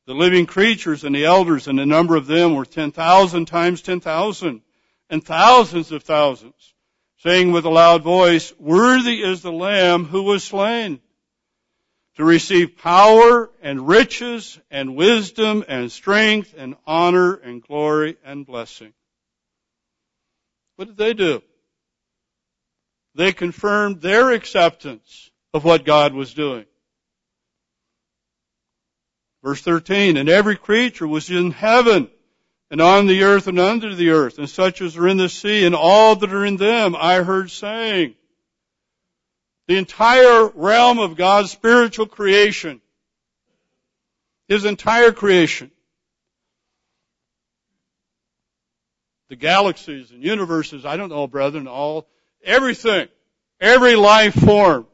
The living creatures and the elders and the number of them were 10,000 times 10,000 and thousands of thousands saying with a loud voice, Worthy is the Lamb who was slain to receive power and riches and wisdom and strength and honor and glory and blessing. What did they do? They confirmed their acceptance of what God was doing. Verse 13, and every creature was in heaven and on the earth and under the earth, and such as are in the sea, and all that are in them, I heard saying. The entire realm of God's spiritual creation, His entire creation, the galaxies and universes, I don't know, brethren, all, everything, every life form,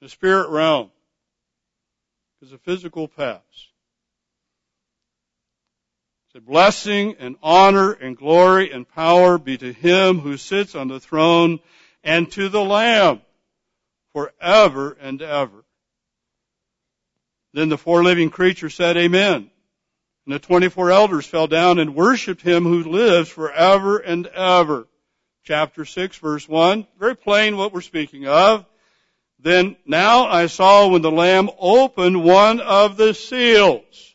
the spirit realm, is a physical past said, blessing and honor and glory and power be to him who sits on the throne and to the Lamb forever and ever. Then the four living creatures said, Amen. And the 24 elders fell down and worshiped him who lives forever and ever. Chapter 6 verse 1. Very plain what we're speaking of. Then now I saw when the Lamb opened one of the seals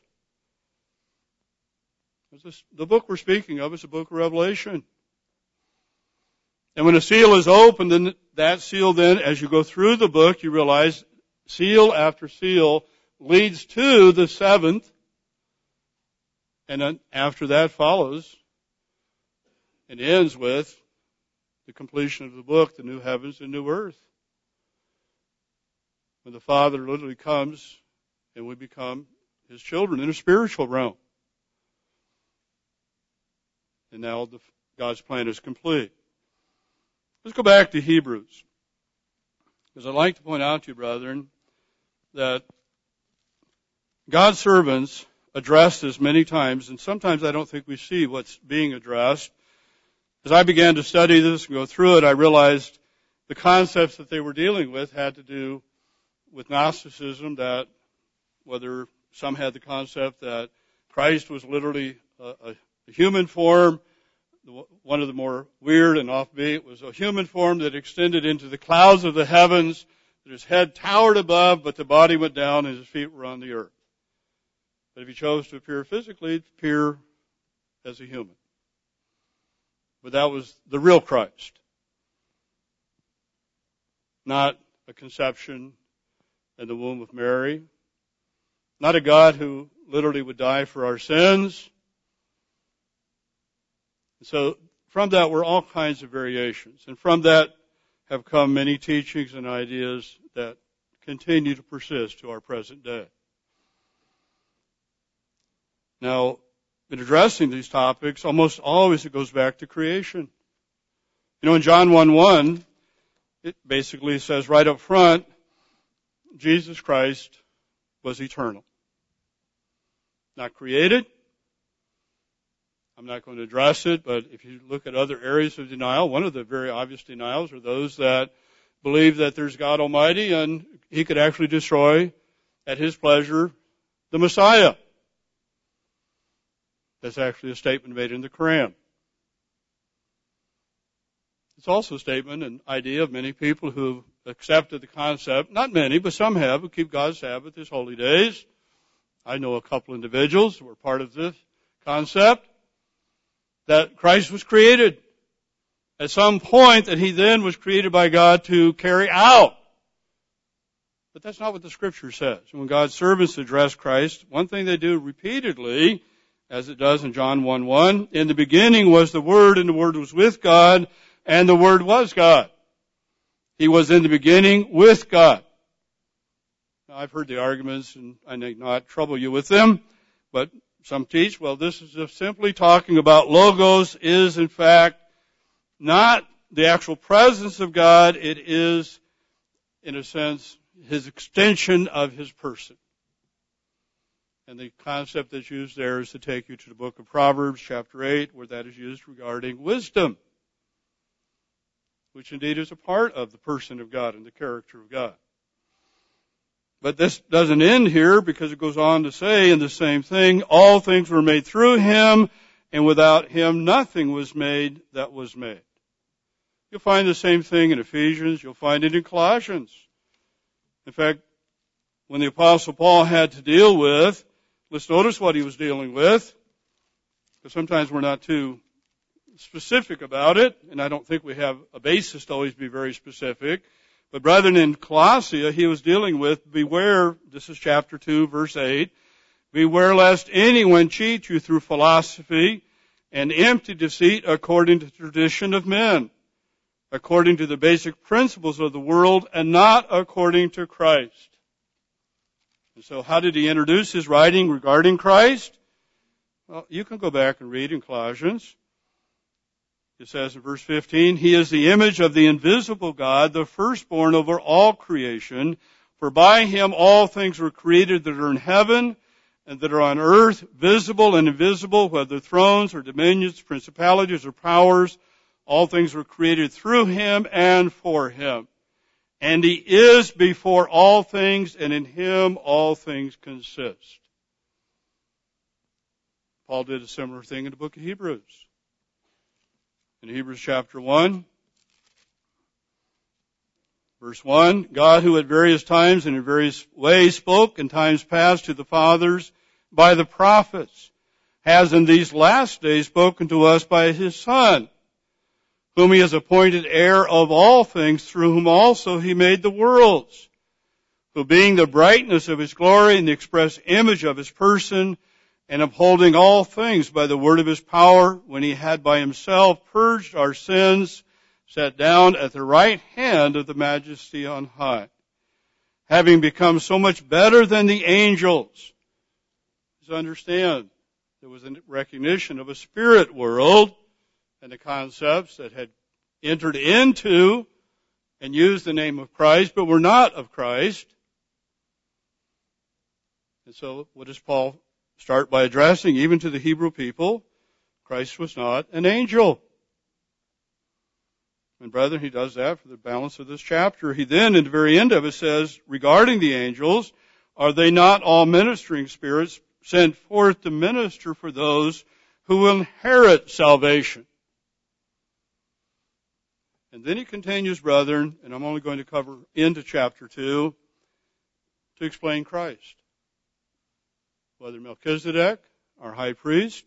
The book we're speaking of is the book of Revelation. And when a seal is opened, then that seal then, as you go through the book, you realize seal after seal leads to the seventh. And then after that follows and ends with the completion of the book, the new heavens and new earth. When the Father literally comes and we become His children in a spiritual realm. And now the, God's plan is complete. Let's go back to Hebrews. Because I'd like to point out to you, brethren, that God's servants address this many times, and sometimes I don't think we see what's being addressed. As I began to study this and go through it, I realized the concepts that they were dealing with had to do with Gnosticism, that whether some had the concept that Christ was literally a, a human form, one of the more weird and offbeat was a human form that extended into the clouds of the heavens, his head towered above, but the body went down and his feet were on the earth. But if he chose to appear physically, he'd appear as a human. But that was the real Christ. Not a conception in the womb of Mary. Not a God who literally would die for our sins so from that were all kinds of variations. And from that have come many teachings and ideas that continue to persist to our present day. Now, in addressing these topics, almost always it goes back to creation. You know, in John 1 1, it basically says right up front, Jesus Christ was eternal. Not created, I'm not going to address it, but if you look at other areas of denial, one of the very obvious denials are those that believe that there's God Almighty and He could actually destroy at His pleasure the Messiah. That's actually a statement made in the Quran. It's also a statement, and idea of many people who've accepted the concept, not many, but some have, who keep God's Sabbath as holy days. I know a couple individuals who are part of this concept that Christ was created. At some point that he then was created by God to carry out. But that's not what the scripture says. When God's servants address Christ, one thing they do repeatedly, as it does in John 1 1, in the beginning was the Word, and the Word was with God, and the Word was God. He was in the beginning with God. Now, I've heard the arguments, and I need not trouble you with them, but some teach, well, this is simply talking about logos is in fact not the actual presence of God. It is, in a sense, his extension of his person. And the concept that's used there is to take you to the book of Proverbs, chapter 8, where that is used regarding wisdom, which indeed is a part of the person of God and the character of God. But this doesn't end here because it goes on to say in the same thing, all things were made through him, and without him nothing was made that was made. You'll find the same thing in Ephesians, you'll find it in Colossians. In fact, when the apostle Paul had to deal with, let's notice what he was dealing with, because sometimes we're not too specific about it, and I don't think we have a basis to always be very specific. But brethren, in Colossia, he was dealing with, beware, this is chapter 2, verse 8, beware lest anyone cheat you through philosophy and empty deceit according to the tradition of men, according to the basic principles of the world and not according to Christ. And so how did he introduce his writing regarding Christ? Well, you can go back and read in Colossians. It says in verse 15, He is the image of the invisible God, the firstborn over all creation. For by Him all things were created that are in heaven and that are on earth, visible and invisible, whether thrones or dominions, principalities or powers. All things were created through Him and for Him. And He is before all things, and in Him all things consist. Paul did a similar thing in the book of Hebrews in Hebrews chapter 1. Verse 1, God who at various times and in various ways spoke in times past to the fathers by the prophets has in these last days spoken to us by his Son, whom he has appointed heir of all things, through whom also he made the worlds, who being the brightness of his glory and the express image of his person, and upholding all things by the word of his power, when he had by himself purged our sins, sat down at the right hand of the majesty on high, having become so much better than the angels. Just understand, there was a recognition of a spirit world and the concepts that had entered into and used the name of Christ, but were not of Christ. And so what does Paul start by addressing even to the Hebrew people, Christ was not an angel. And brethren, he does that for the balance of this chapter. He then, in the very end of it, says, regarding the angels, are they not all ministering spirits sent forth to minister for those who will inherit salvation? And then he continues, brethren, and I'm only going to cover into chapter 2, to explain Christ whether Melchizedek, our high priest,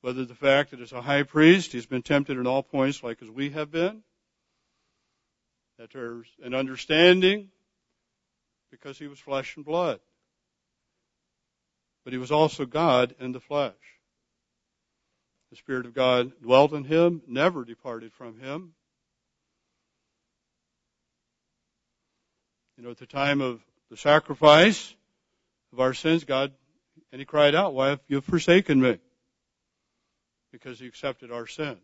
whether the fact that as a high priest he's been tempted in all points like as we have been, that there's an understanding because he was flesh and blood. But he was also God in the flesh. The Spirit of God dwelt in him, never departed from him. You know, at the time of the sacrifice, of our sins, God, and he cried out, why have you forsaken me? Because he accepted our sins.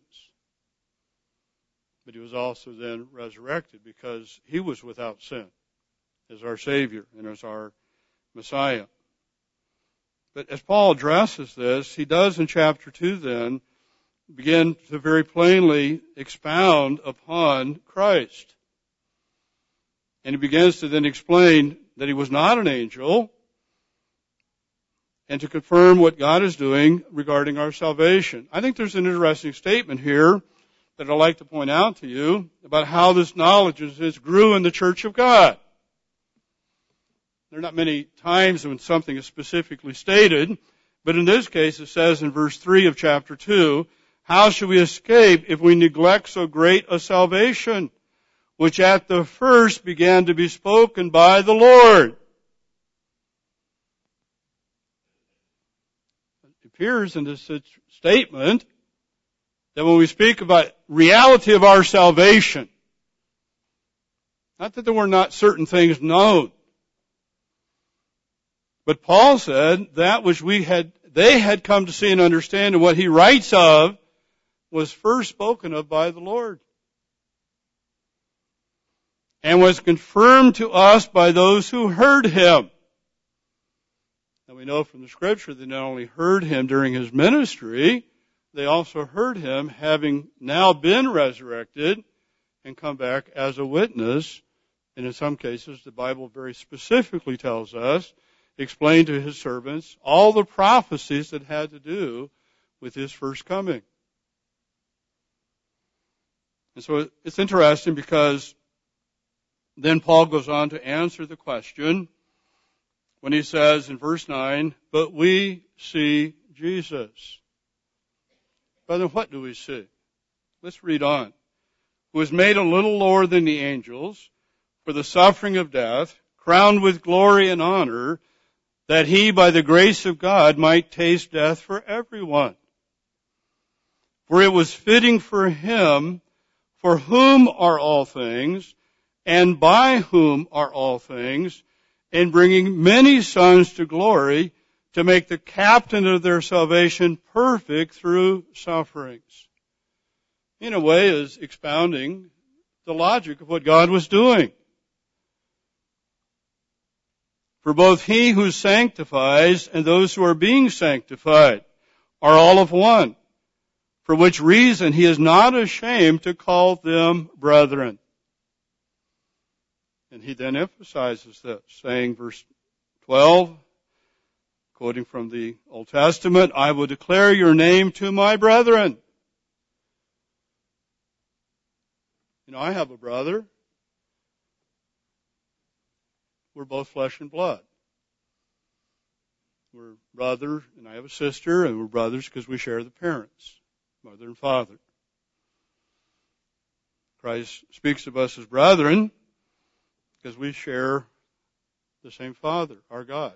But he was also then resurrected because he was without sin as our Savior and as our Messiah. But as Paul addresses this, he does in chapter 2 then begin to very plainly expound upon Christ. And he begins to then explain that he was not an angel, and to confirm what God is doing regarding our salvation. I think there's an interesting statement here that I'd like to point out to you about how this knowledge is, grew in the church of God. There are not many times when something is specifically stated, but in this case it says in verse 3 of chapter 2, how shall we escape if we neglect so great a salvation, which at the first began to be spoken by the Lord? Appears in this statement that when we speak about reality of our salvation, not that there were not certain things known, but Paul said that which we had, they had come to see and understand and what he writes of was first spoken of by the Lord. And was confirmed to us by those who heard him. We know from the scripture they not only heard him during his ministry, they also heard him having now been resurrected and come back as a witness. And in some cases, the Bible very specifically tells us, explain to his servants all the prophecies that had to do with his first coming. And so it's interesting because then Paul goes on to answer the question, when he says in verse 9, but we see Jesus. Brother, what do we see? Let's read on. Who was made a little lower than the angels for the suffering of death, crowned with glory and honor, that he by the grace of God might taste death for everyone. For it was fitting for him, for whom are all things, and by whom are all things, in bringing many sons to glory to make the captain of their salvation perfect through sufferings. In a way is expounding the logic of what God was doing. For both he who sanctifies and those who are being sanctified are all of one, for which reason he is not ashamed to call them brethren. And he then emphasizes this, saying verse 12, quoting from the Old Testament, I will declare your name to my brethren. You know, I have a brother. We're both flesh and blood. We're brother, and I have a sister, and we're brothers because we share the parents, mother and father. Christ speaks of us as brethren because we share the same Father, our God.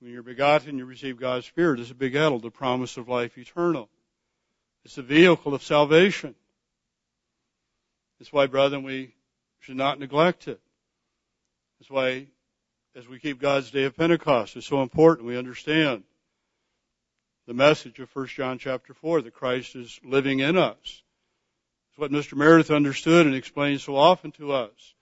When you're begotten, you receive God's Spirit as a begettal, the promise of life eternal. It's the vehicle of salvation. That's why, brethren, we should not neglect it. That's why, as we keep God's Day of Pentecost, it's so important we understand the message of 1 John chapter 4 that Christ is living in us. What Mr. Meredith understood and explained so often to us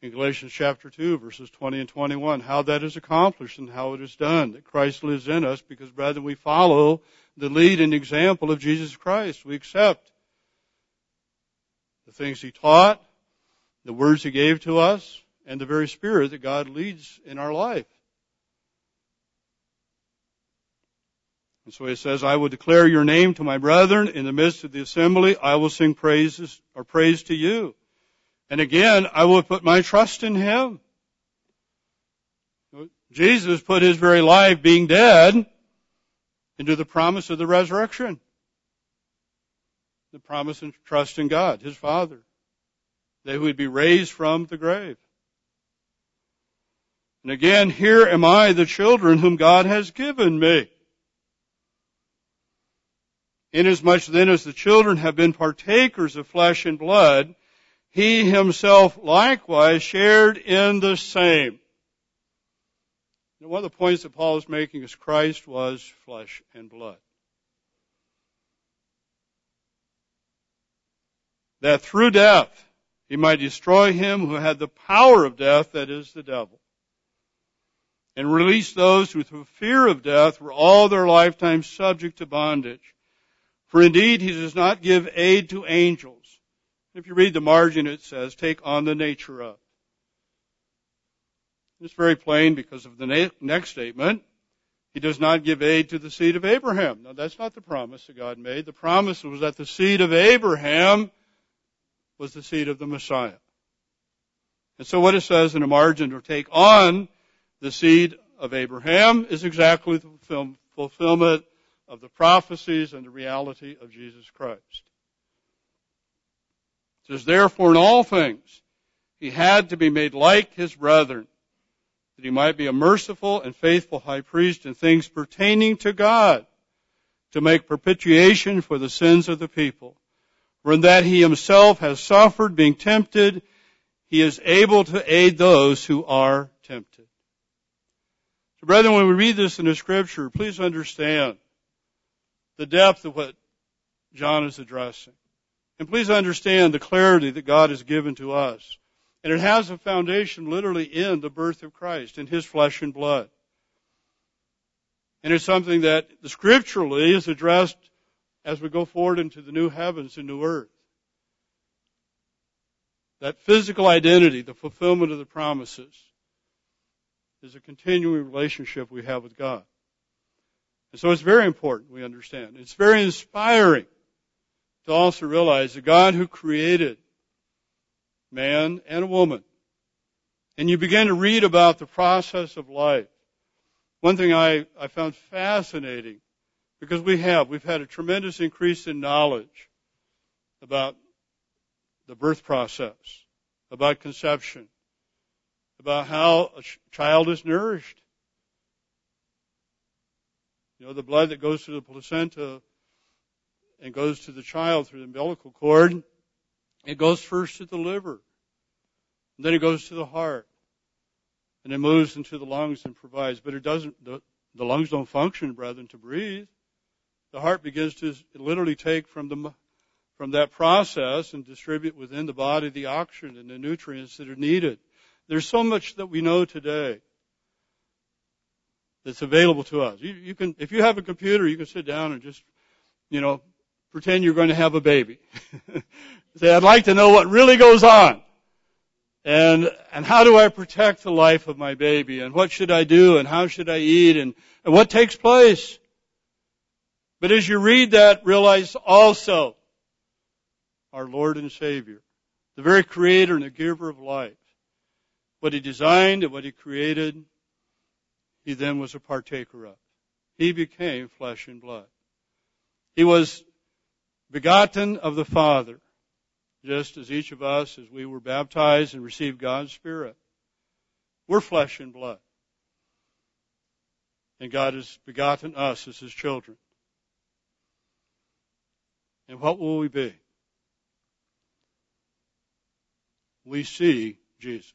in Galatians chapter 2 verses 20 and 21, how that is accomplished and how it is done, that Christ lives in us because brethren we follow the lead and example of Jesus Christ. We accept the things He taught, the words He gave to us, and the very Spirit that God leads in our life. And so he says, I will declare your name to my brethren in the midst of the assembly. I will sing praises or praise to you. And again, I will put my trust in Him. Jesus put His very life being dead into the promise of the resurrection. The promise and trust in God, His Father. That He would be raised from the grave. And again, here am I, the children whom God has given me. Inasmuch then as the children have been partakers of flesh and blood, he himself likewise shared in the same. Now, one of the points that Paul is making is Christ was flesh and blood. That through death he might destroy him who had the power of death, that is the devil, and release those who through fear of death were all their lifetime subject to bondage. For indeed he does not give aid to angels if you read the margin, it says, take on the nature of. It's very plain because of the next statement. He does not give aid to the seed of Abraham. Now that's not the promise that God made. The promise was that the seed of Abraham was the seed of the Messiah. And so what it says in the margin to take on the seed of Abraham is exactly the fulfillment of the prophecies and the reality of Jesus Christ. It says, therefore in all things, he had to be made like his brethren, that he might be a merciful and faithful high priest in things pertaining to God, to make propitiation for the sins of the people. For in that he himself has suffered being tempted, he is able to aid those who are tempted. So brethren, when we read this in the scripture, please understand the depth of what John is addressing. And please understand the clarity that God has given to us. And it has a foundation literally in the birth of Christ, in His flesh and blood. And it's something that scripturally is addressed as we go forward into the new heavens and new earth. That physical identity, the fulfillment of the promises, is a continuing relationship we have with God. And so it's very important we understand. It's very inspiring to also realize the God who created man and a woman, and you begin to read about the process of life. One thing I, I found fascinating, because we have, we've had a tremendous increase in knowledge about the birth process, about conception, about how a child is nourished. You know, the blood that goes through the placenta and goes to the child through the umbilical cord. It goes first to the liver. And then it goes to the heart. And it moves into the lungs and provides. But it doesn't, the, the lungs don't function, brethren, to breathe. The heart begins to literally take from the, from that process and distribute within the body the oxygen and the nutrients that are needed. There's so much that we know today that's available to us. You, you can, if you have a computer, you can sit down and just, you know, pretend you're going to have a baby. Say, I'd like to know what really goes on. And, and how do I protect the life of my baby? And what should I do? And how should I eat? And, and what takes place? But as you read that, realize also our Lord and Savior, the very creator and the giver of life, what he designed and what he created he then was a partaker of. He became flesh and blood. He was begotten of the Father, just as each of us, as we were baptized and received God's Spirit, we're flesh and blood. And God has begotten us as His children. And what will we be? We see Jesus.